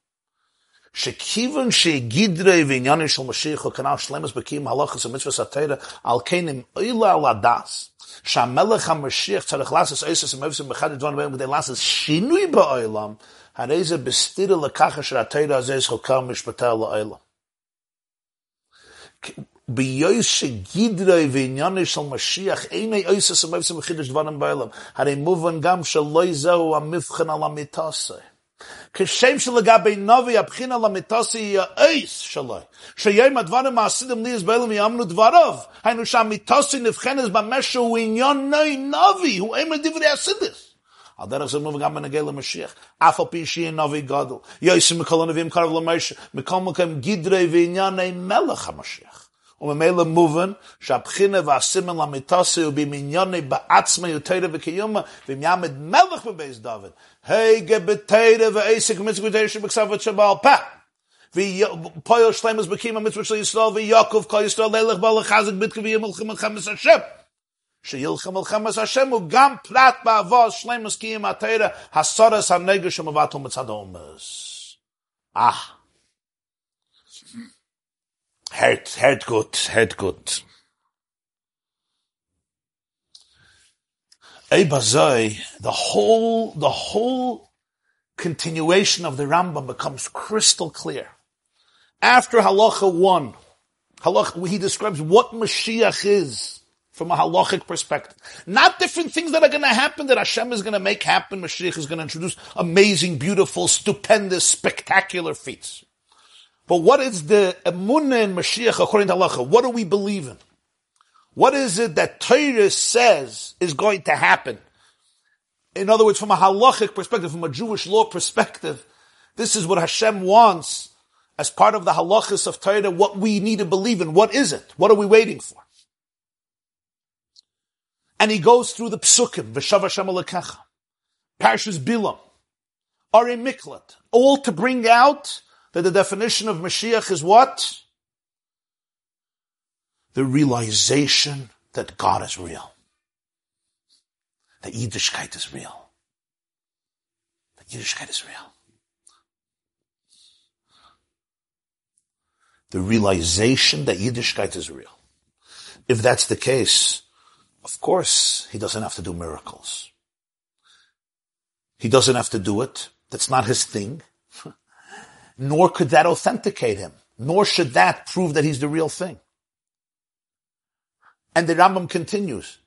שכיוון שגידרי ועניינים של משיח וכנ"ל שלמס בקיום הלכס ומצווה התוירה על כן הם אוילה על הדס, שהמלך המשיח צריך לעשות עשר ומבסים באחד הדברים בהם כדי לעשות שינוי בעולם, הרי זה בסתירה לכך אשר התוירה הזה חוקי משפטה לעולם. ביוס שגידרי וענייני של משיח, איני אויסס ומבסם וחידש דברים בעולם. הרי מובן גם שלא זהו המבחן על המיתוסי. כשם שלגבי נובי הבחינה למיתוסי היא האויס שלו. שיום הדברים העשיתם לי בעולם יאמנו דבריו. היינו שהמיתוסי נבחנת במה שהוא עניון נוי נובי, הוא אמר דברי הסידס. על דרך זה מובן גם בנגע למשיח. אף על פי שיהיה נובי גדול. יויסים מכל הנביאים קרב למשה. מכל מקום גידרי וענייני מלך המשיח. וממילא מובן שהבחינה והסימן למיתוסי הוא במניוני בעצמה יותר וקיומה, ואם יעמד מלך בבייס דוד, היגה בתרא ועסק מצווה תרא שבכספת שבעל פה. ופועל שלמס בקימה מצווה של ישראל ויעקב כל ישראל ללך בו לחזק בתקו וימלכם מלחמס השם. שילכם מלחמס השם הוא גם פלט בעבוז שלמס קיים התרא הסורס הנגר שמבטל מצד העומס. אה. Hört, hört gut, hört gut. Eibazoi, the whole, the whole continuation of the Rambam becomes crystal clear. After halacha one, halacha, he describes what Mashiach is from a halachic perspective. Not different things that are going to happen that Hashem is going to make happen. Mashiach is going to introduce amazing, beautiful, stupendous, spectacular feats. But what is the emunah in Mashiach according to Allah? What do we believe in? What is it that Torah says is going to happen? In other words, from a halachic perspective, from a Jewish law perspective, this is what Hashem wants as part of the halachas of Torah, what we need to believe in. What is it? What are we waiting for? And he goes through the psukim, V'shav Hashem Parshas Bilam, Ari Miklat, all to bring out that the definition of Mashiach is what? The realization that God is real. That Yiddishkeit is real. That Yiddishkeit is real. The realization that Yiddishkeit is real. If that's the case, of course, he doesn't have to do miracles. He doesn't have to do it. That's not his thing nor could that authenticate him, nor should that prove that he's the real thing. And the Rambam continues.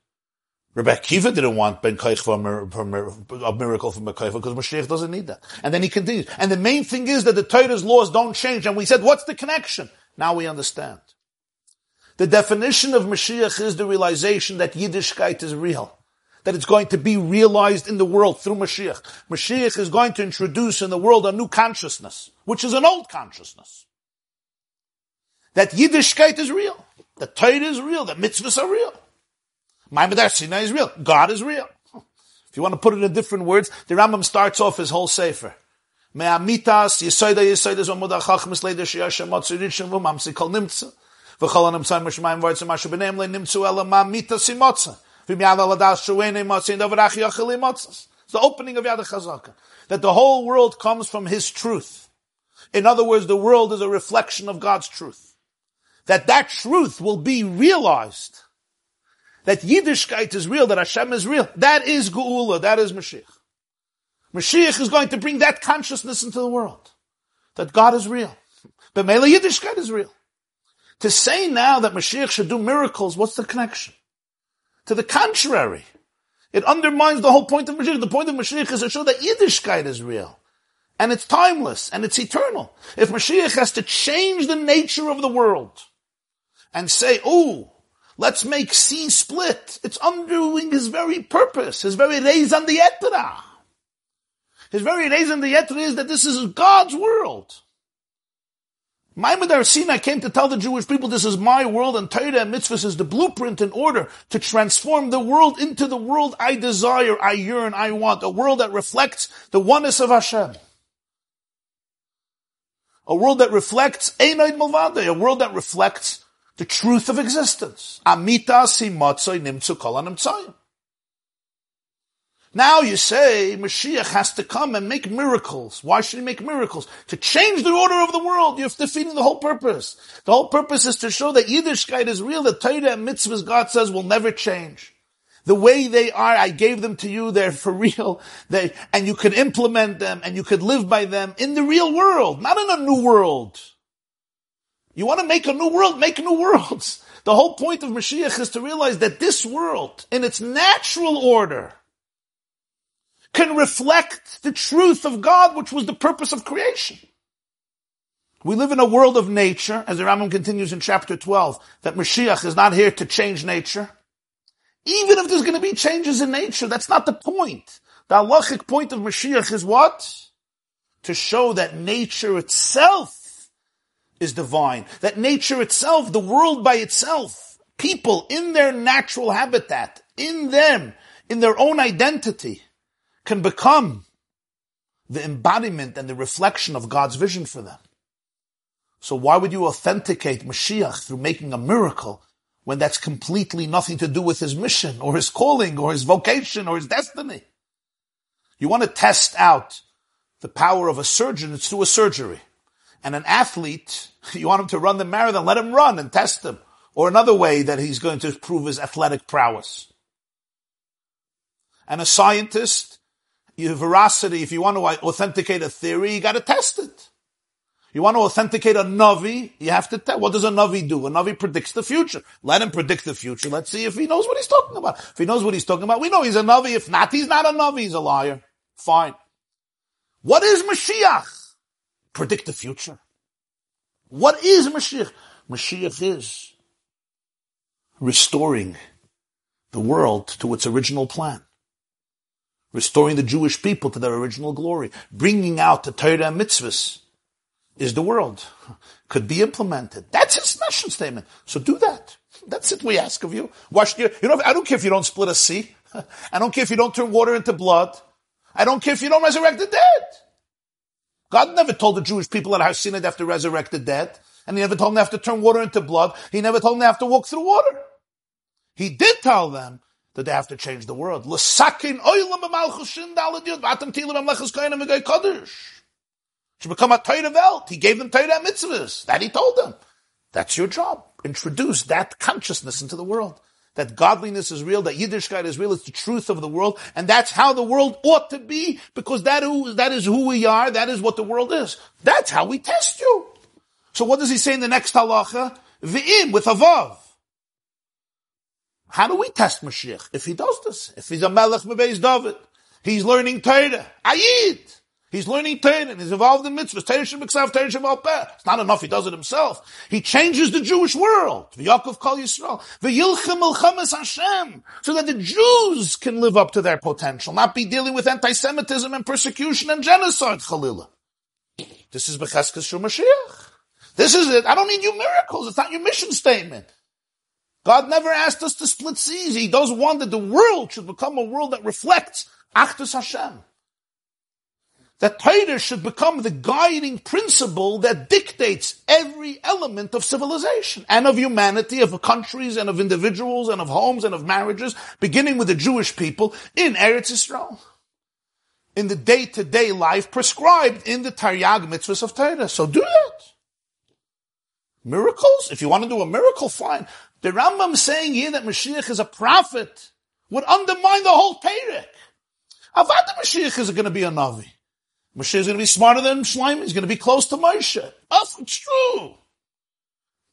Rebbe Akiva didn't want Ben Kaich for a, miracle from Ben because Mashiach doesn't need that. And then he continues. And the main thing is that the Torah's laws don't change. And we said, what's the connection? Now we understand. The definition of Mashiach is the realization that Yiddishkeit is real that it's going to be realized in the world through Mashiach. Mashiach is going to introduce in the world a new consciousness, which is an old consciousness. That Yiddishkeit is real. That Torah is real. That mitzvahs are real. Maimad Sinai is real. God is real. If you want to put it in different words, the Rambam starts off his whole sefer. Me'amitas. It's the opening of Yad Chazaka. That the whole world comes from His truth. In other words, the world is a reflection of God's truth. That that truth will be realized. That Yiddishkeit is real, that Hashem is real. That is Geula, that is Mashiach. Mashiach is going to bring that consciousness into the world. That God is real. But Mele Yiddishkeit is real. To say now that Mashiach should do miracles, what's the connection? To the contrary, it undermines the whole point of Mashiach. The point of Mashiach is to show that Yiddishkeit is real. And it's timeless and it's eternal. If Mashiach has to change the nature of the world and say, oh, let's make sea split, it's undoing his very purpose, his very raison d'etre. His very raison d'etre is that this is God's world. Maimad Sinai came to tell the Jewish people, this is my world, and Torah and mitzvahs is the blueprint in order to transform the world into the world I desire, I yearn, I want, a world that reflects the oneness of Hashem. A world that reflects Einoid Malvade, a world that reflects the truth of existence. Amita simatzoi nimtzu kol Now you say Mashiach has to come and make miracles. Why should he make miracles? To change the order of the world. You're defeating the whole purpose. The whole purpose is to show that Yiddishkeit is real, that Torah and mitzvahs God says will never change. The way they are, I gave them to you, they're for real. They, and you could implement them and you could live by them in the real world, not in a new world. You want to make a new world, make new worlds. The whole point of Mashiach is to realize that this world, in its natural order, can reflect the truth of God, which was the purpose of creation. We live in a world of nature, as the Rambam continues in chapter 12, that Mashiach is not here to change nature. Even if there's going to be changes in nature, that's not the point. The halachic point of Mashiach is what? To show that nature itself is divine. That nature itself, the world by itself, people in their natural habitat, in them, in their own identity, can become the embodiment and the reflection of God's vision for them. So why would you authenticate Mashiach through making a miracle when that's completely nothing to do with his mission or his calling or his vocation or his destiny? You want to test out the power of a surgeon, it's through a surgery. And an athlete, you want him to run the marathon, let him run and test him. Or another way that he's going to prove his athletic prowess. And a scientist, your veracity, if you want to authenticate a theory, you got to test it. You want to authenticate a Navi, you have to tell. What does a Navi do? A Navi predicts the future. Let him predict the future. Let's see if he knows what he's talking about. If he knows what he's talking about, we know he's a Navi. If not, he's not a Navi, he's a liar. Fine. What is Mashiach? Predict the future. What is Mashiach? Mashiach is restoring the world to its original plan restoring the Jewish people to their original glory, bringing out the Torah and mitzvahs is the world. Could be implemented. That's his mission statement. So do that. That's it we ask of you. Wash your, you know, I don't care if you don't split a sea. I don't care if you don't turn water into blood. I don't care if you don't resurrect the dead. God never told the Jewish people at Har Sinai they have to resurrect the dead. And he never told them they have to turn water into blood. He never told them they have to walk through water. He did tell them that they have to change the world. To become a Torah Welt. He gave them Torah mitzvahs. That he told them. That's your job. Introduce that consciousness into the world. That godliness is real, that Yiddishkeit is real, it's the truth of the world, and that's how the world ought to be, because that, who, that is who we are, that is what the world is. That's how we test you. So what does he say in the next halacha? V'im, with a vav. How do we test Mashiach? If he does this, if he's a melech mebeis David, he's learning Torah, ayid. He's learning Torah and he's involved in mitzvahs. Torah Shemiksav, Torah Shemalpeh. It's not enough he does it himself. He changes the Jewish world. V'Yakov Kol Yisrael. V'Yilchem Milchemes Hashem. So that the Jews can live up to their potential, not be dealing with anti-Semitism and persecution and genocide, Chalila. This is Becheskes Mashiach. This is it. I don't need you miracles. It's not your mission statement. God never asked us to split seas. He does want that the world should become a world that reflects Achdus Hashem that Torah should become the guiding principle that dictates every element of civilization and of humanity, of countries and of individuals and of homes and of marriages, beginning with the Jewish people in Eretz Israel. In the day-to-day life prescribed in the Taryag mitzvahs of Torah. So do that. Miracles? If you want to do a miracle, fine. The Rambam saying here that Mashiach is a prophet would undermine the whole Torah. Avad Mashiach is going to be a Navi. Moshe is going to be smarter than Shlomo. He's going to be close to Moshe. Oh, it's true.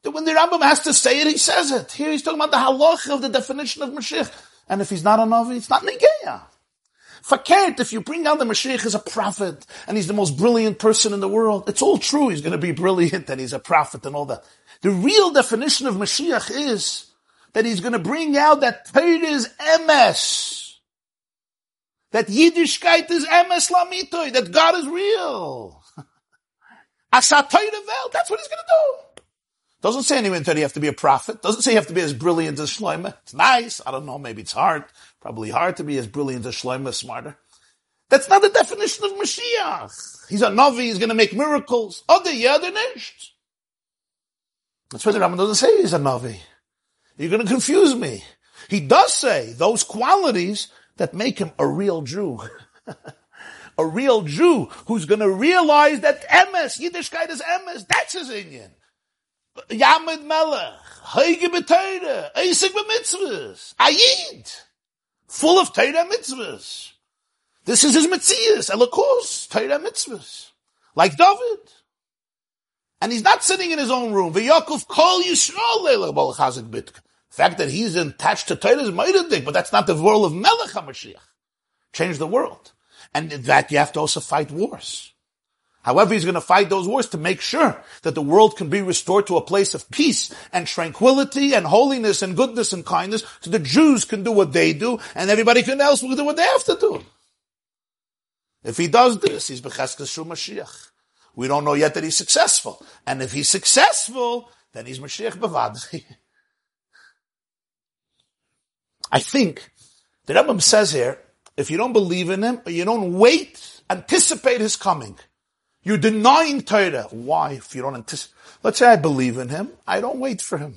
That when the Rambam has to say it, he says it. Here he's talking about the halach of the definition of Mashiach. And if he's not a Navi, it's not Negeya. Fakert, if you bring down the Mashiach as a prophet, and he's the most brilliant person in the world, it's all true. He's going to be brilliant, and he's a prophet and all that. The real definition of Mashiach is that he's going to bring out that Torah's emes, that Yiddishkeit is emes lamitoy, that God is real. Asatoy Welt, that's what he's going to do. Doesn't say anywhere that you have to be a prophet. Doesn't say you have to be as brilliant as Shlomo. It's nice. I don't know. Maybe it's hard. Probably hard to be as brilliant as Shlomo, smarter. That's not the definition of Mashiach. He's a Navi. He's going to make miracles. Oh, other other nicht. That's why the Rambam doesn't say he's a Navi. You're going to confuse me. He does say those qualities that make him a real Jew. a real Jew who's going to realize that emes, Yiddishkeit is emes, that's his Indian. Yamid Melech, Heige B'Teire, Eisig B'Mitzvahs, Ayid, full of Teire mitzvahs. This is his Metzias, Elokos, Teire mitzvahs. Like David. And he's not sitting in his own room. V'Yakov Kol Yisrael Chazik Bitka. The fact that he's attached to Torah is Meidadik, but that's not the world of Melech HaMashiach. Change the world. And that you have to also fight wars. However, he's going to fight those wars to make sure that the world can be restored to a place of peace and tranquility and holiness and goodness and kindness so the Jews can do what they do and everybody else will do what they have to do. If he does this, he's Becheskas Shu Mashiach. We don't know yet that he's successful. And if he's successful, then he's Mashiach Bavad. I think the Rebbe says here, if you don't believe in him, you don't wait, anticipate his coming, you're denying Torah. Why? If you don't anticipate, let's say I believe in him, I don't wait for him.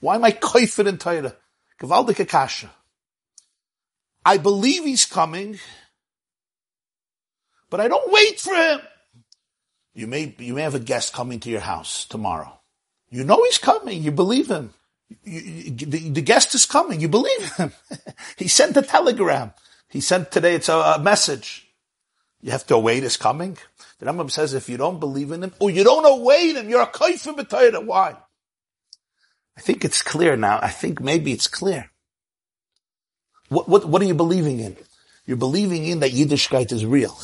Why am I confident in Torah? Gewaldige kasha. I believe he's coming, but I don't wait for him. You may, you may have a guest coming to your house tomorrow. You know he's coming. You believe him. You, you, the, the, guest is coming. You believe him. he sent a telegram. He sent today, it's a, a message. You have to await his coming. The Rambam says if you don't believe in him, or you don't await him, you're a kaifim b'tayra. Why? I think it's clear now. I think maybe it's clear. What, what, what are you believing in? You're believing in that Yiddishkeit is real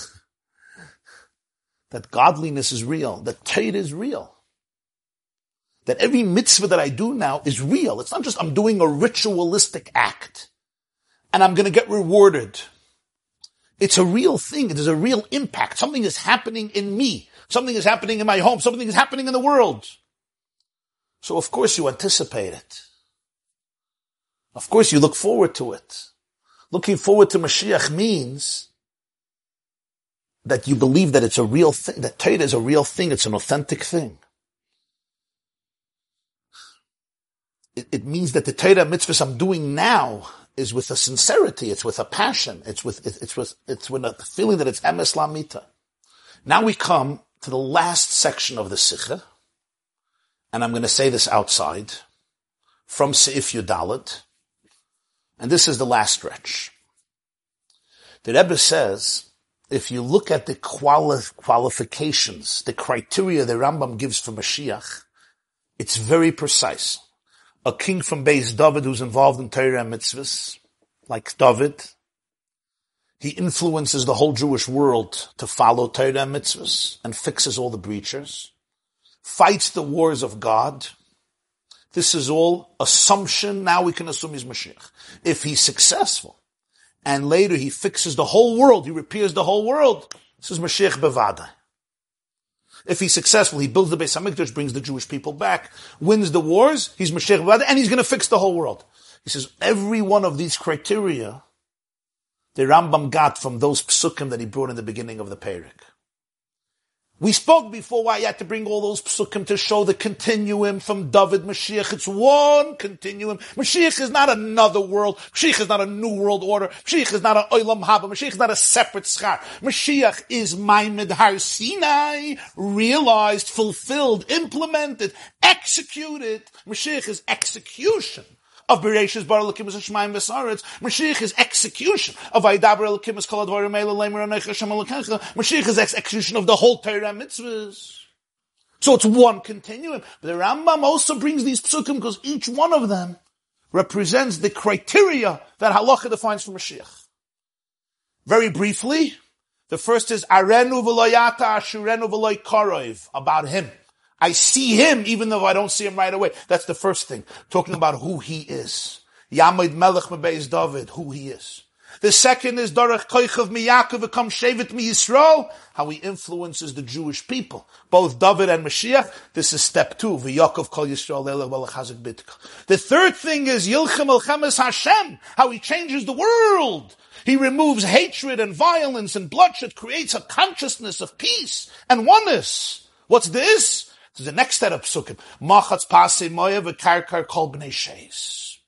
that godliness is real, that Torah is real. That every mitzvah that I do now is real. It's not just I'm doing a ritualistic act and I'm going to get rewarded. It's a real thing. It is a real impact. Something is happening in me. Something is happening in my home. Something is happening in the world. So of course you anticipate it. Of course you look forward to it. Looking forward to Mashiach means that you believe that it's a real thing, that Torah is a real thing, it's an authentic thing. It, it means that the Torah mitzvahs I'm doing now is with a sincerity, it's with a passion, it's with, it's with, it's with a feeling that it's emes lamita. Now we come to the last section of the Sicha, and I'm going to say this outside, from Seif Yudalit, and this is the last stretch. The Rebbe says if you look at the quali- qualifications, the criteria the Rambam gives for Mashiach, it's very precise. A king from Beis David who's involved in Torah and mitzvahs, like David, he influences the whole Jewish world to follow Torah and mitzvahs and fixes all the breaches, fights the wars of God. This is all assumption. Now we can assume he's Mashiach. If he's successful, and later he fixes the whole world, he repairs the whole world. This is Mashiach Bevada. If he's successful, he builds the Beis Hamikdash, brings the Jewish people back, wins the wars, he's Mashiach Bevada, and he's going to fix the whole world. He says every one of these criteria, the Rambam got from those psukim that he brought in the beginning of the Perik. We spoke before why you had to bring all those psukim to show the continuum from David Mashiach. It's one continuum. Mashiach is not another world. Mashiach is not a new world order. Mashiach is not an olam haba. Mashiach is not a separate schar. Mashiach is Ma'amad Har Sinai, realized, fulfilled, implemented, executed. Mashiach is execution of Bereshis Bar Elokim is Shemaim V'Saretz. Mashiach is execution of Vaydaber Elokim is Kol Advarim Eila Leimer Anecha. Mashiach is execution of the whole Torah mitzvahs. So it's one continuum. But the Rambam also brings these psukim because each one of them represents the criteria that halacha defines for Mashiach. Very briefly, the first is Arenu v'loyata ashurenu v'loy karov, about him. I see him even though I don't see him right away. That's the first thing. Talking about who he is. Yamid Melech Mebeis David, who he is. The second is Darach Koichav Miyakov V'kam Shevet Mi Yisrael, how he influences the Jewish people, both David and Mashiach. This is step two, V'Yakov Kol Yisrael Bitka. The third thing is Yilchem Elchemes Hashem, how he changes the world. He removes hatred and violence and bloodshed, creates a consciousness of peace and oneness. What's this? To the next set of psukim. Machatz pasei moya v'karkar kol b'nei sheis.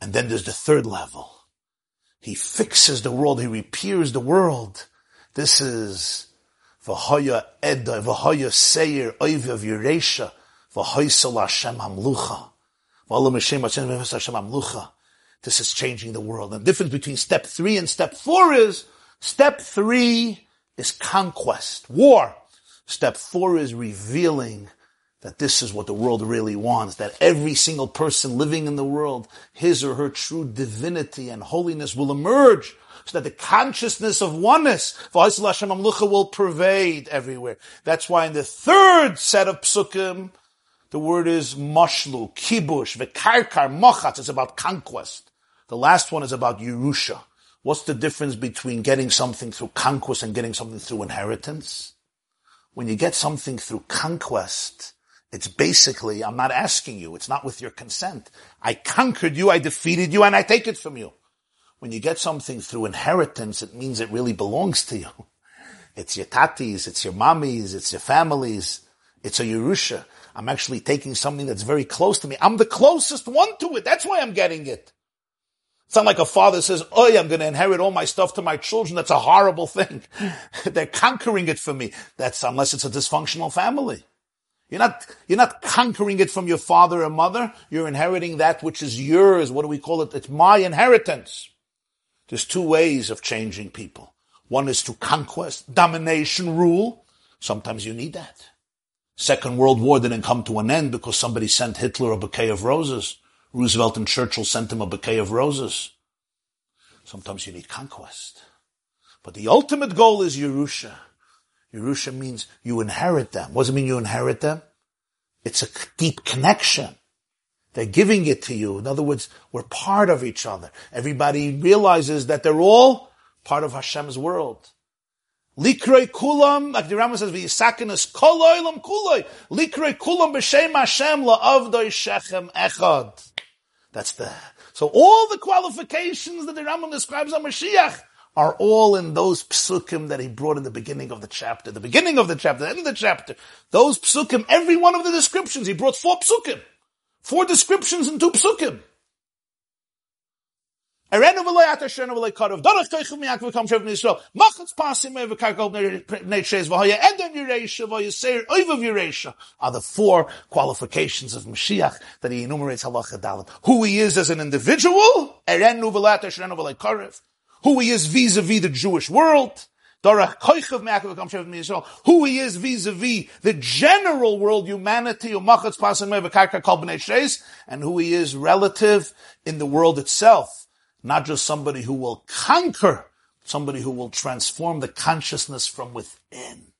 And then there's the third level. He fixes the world. He repairs the world. This is V'hoya Eda, V'hoya Seir, Oiv of Yeresha, V'hoysel Hashem Hamlucha. V'olam Hashem Hashem Hamlucha. This is changing the world. And the difference between step three and step four is, step three is conquest, war. Step four is revealing that this is what the world really wants, that every single person living in the world, his or her true divinity and holiness will emerge so that the consciousness of oneness, will pervade everywhere. That's why in the third set of psukim, the word is mashlu, kibush, vekarkar, mochatz. It's about conquest. The last one is about Yerusha. What's the difference between getting something through conquest and getting something through inheritance? When you get something through conquest, it's basically, I'm not asking you, it's not with your consent. I conquered you, I defeated you, and I take it from you. When you get something through inheritance, it means it really belongs to you. It's your tatis, it's your mommies, it's your families, it's a Yerusha. I'm actually taking something that's very close to me. I'm the closest one to it. That's why I'm getting it. It's not like a father says, Oh, I'm going to inherit all my stuff to my children. That's a horrible thing. They're conquering it for me. That's unless it's a dysfunctional family. You're not, you're not conquering it from your father or mother. You're inheriting that which is yours. What do we call it? It's my inheritance. There's two ways of changing people. One is to conquest, domination, rule. Sometimes you need that. Second World War didn't come to an end because somebody sent Hitler a bouquet of roses. Roosevelt and Churchill sent him a bouquet of roses. Sometimes you need conquest. But the ultimate goal is Yerusha. Yerusha means you inherit them. What does it mean you inherit them? It's a deep connection. They're giving it to you. In other words, we're part of each other. Everybody realizes that they're all part of Hashem's world. Likrei kulam, like the Rambam says, v'yisakinus kol oilam kuloi. Likrei kulam b'shem Hashem la'avdoi shechem echad. That's the, so all the qualifications that the Rambam describes on Mashiach are all in those psukim that he brought in the beginning of the chapter. The beginning of the chapter, the end of the chapter. Those psukim, every one of the descriptions, he brought four psukim. Four descriptions in two psukim. Are the four qualifications of Mashiach that he enumerates. Who he is as an individual. Who he is vis-a-vis the Jewish world. Who he is vis-a-vis the general world, humanity, and who he is relative in the world itself not just somebody who will conquer, somebody who will transform the consciousness from within.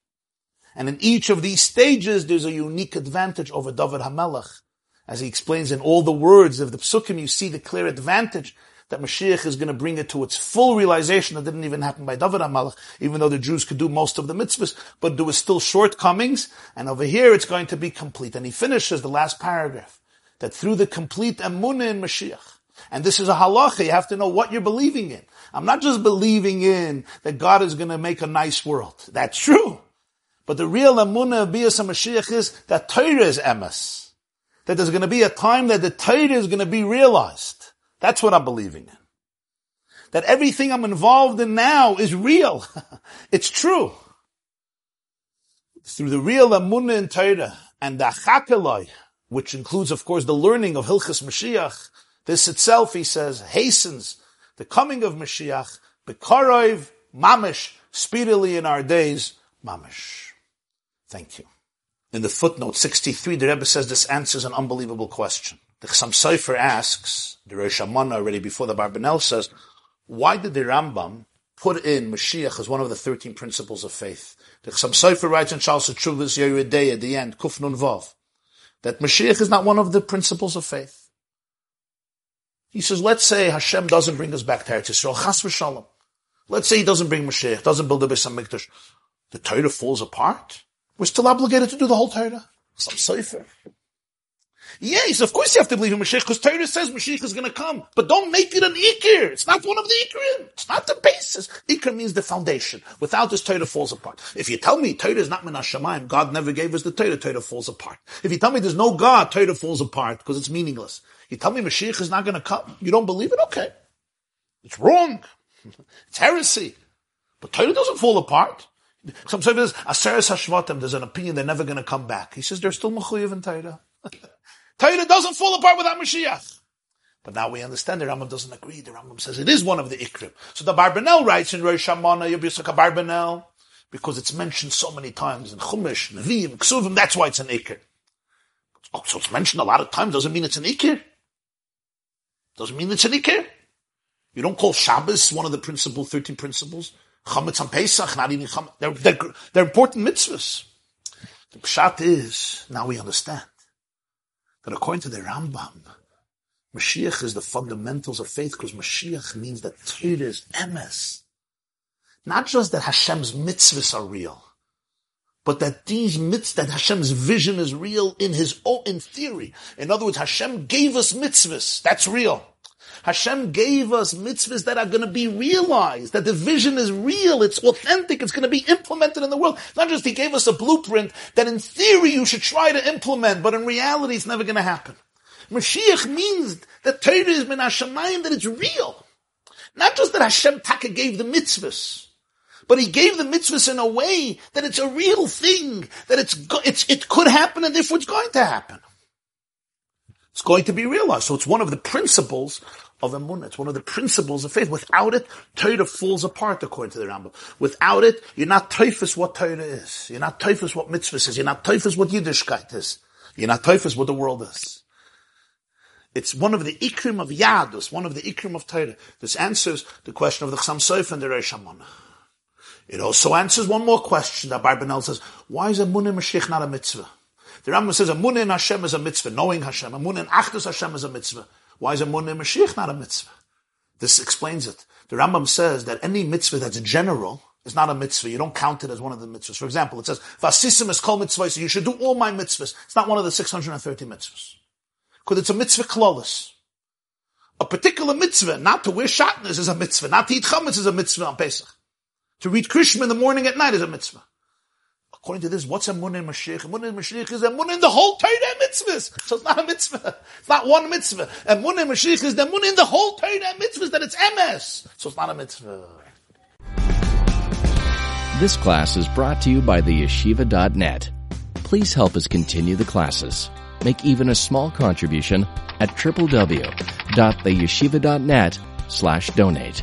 And in each of these stages, there's a unique advantage over David Hamelech. As he explains in all the words of the Psukim, you see the clear advantage that Mashiach is going to bring it to its full realization that didn't even happen by David HaMelech, even though the Jews could do most of the mitzvahs, but there was still shortcomings, and over here it's going to be complete. And he finishes the last paragraph, that through the complete emunah in Mashiach, and this is a halacha. You have to know what you're believing in. I'm not just believing in that God is going to make a nice world. That's true. But the real emunah of Bias Mashiach is that Torah is emes. That there's going to be a time that the Torah is going to be realized. That's what I'm believing in. That everything I'm involved in now is real. it's true. Through the real emunah in Torah and the chakaloi, which includes, of course, the learning of Hilchas Mashiach, this itself, he says, hastens the coming of Mashiach, Bekarov, Mamish, speedily in our days, Mamish. Thank you. In the footnote 63, the Rebbe says this answers an unbelievable question. The Chassam Sofer asks, the Rosh Amanah already before the Barbanel says, why did the Rambam put in Mashiach as one of the 13 principles of faith? The Chassam Sofer writes in Charles Chuvas Yeridei at the end, Kuf Nun Vav, that Mashiach is not one of the principles of faith. He says, let's say Hashem doesn't bring us back to Eretz Yisrael, chas v'shalom. Let's say he doesn't bring Mashiach, doesn't build a Beis HaMikdash. The Torah falls apart. We're still obligated to do the whole Torah. Some Sefer. Yes, of course you have to believe in Mashiach because Torah says Mashiach is going to come. But don't make it an Ikir. It's not one of the Ikrim. It's not the basis. Ikir means the foundation. Without this, Torah falls apart. If you tell me Torah is not Min God never gave us the Torah, Torah falls apart. If you tell me there's no God, Torah falls apart because it's meaningless. You tell me Mashiach is not going to come. You don't believe it? Okay. It's wrong. It's heresy. But Torah doesn't fall apart. Some say there's Aseres Hashvatim, there's an opinion they're never going to come back. He says they're still Mechuyev in Torah. Torah doesn't fall apart without Mashiach. But now we understand the Rambam doesn't agree. The Rambam says it is one of the Ikrim. So the Barbanel writes in Rosh Amanah, Yabisaka Barbanel, because it's mentioned so many times in Chumash, Nevi'im, Ksuvim, that's why it's an Ikr. Oh, so it's mentioned a lot of times, doesn't mean it's an Ikr. Doesn't mean it's an Ikr. You don't call Shabbos one of the principal 13 principles. Chametz on Pesach, not even Chametz. They're, they're, they're important mitzvahs. The pshat is, now we understand, that according to the Rambam, Mashiach is the fundamentals of faith because Mashiach means that Torah is emes. Not just that Hashem's mitzvahs are real, but that these mitzvahs, that Hashem's vision is real in his own, in theory. In other words, Hashem gave us mitzvahs. That's real. Hashem gave us mitzvahs that are going to be realized, that the vision is real, it's authentic, it's going to be implemented in the world. Not just He gave us a blueprint that in theory you should try to implement, but in reality it's never going to happen. Mashiach means that Torah is min that it's real. Not just that Hashem Taka gave the mitzvahs, but He gave the mitzvahs in a way that it's a real thing, that it's, it's, it could happen and therefore it's going to happen. It's going to be realized. So it's one of the principles of emunah. It's one of the principles of faith. Without it, Torah falls apart according to the Rambam. Without it, you're not typhus what Torah is. You're not typhus what mitzvah is. You're not typhus what Yiddishkeit is. You're not typhus what the world is. It's one of the ikrim of Yadus, one of the ikrim of Torah. This answers the question of the Chassam Sofer and the Reish It also answers one more question that Barbanel says, why is a Emunah Mashiach not a mitzvah? The Rambam says a in Hashem is a mitzvah, knowing Hashem. Amun in Achdus Hashem is a mitzvah. Why is a in Mashiach not a mitzvah? This explains it. The Rambam says that any mitzvah that's general is not a mitzvah. You don't count it as one of the mitzvahs. For example, it says, Vasisim is called mitzvah, so you should do all my mitzvahs. It's not one of the 630 mitzvahs. Because it's a mitzvah klolus. A particular mitzvah, not to wear shatnez is a mitzvah, not to eat chametz is a mitzvah on Pesach. To read Krishma in the morning at night is a mitzvah. According to this, what's a mun in Mashiach? A mun in Mashiach is a mun in the whole Torah mitzvahs. So it's not a mitzvah. It's not one mitzvah. A mun in Mashiach is the mun in the whole Torah mitzvahs that it's emes. So it's not a mitzvah. This class is brought to you by the yeshiva.net. Please help us continue the classes. Make even a small contribution at www.theyeshiva.net slash donate.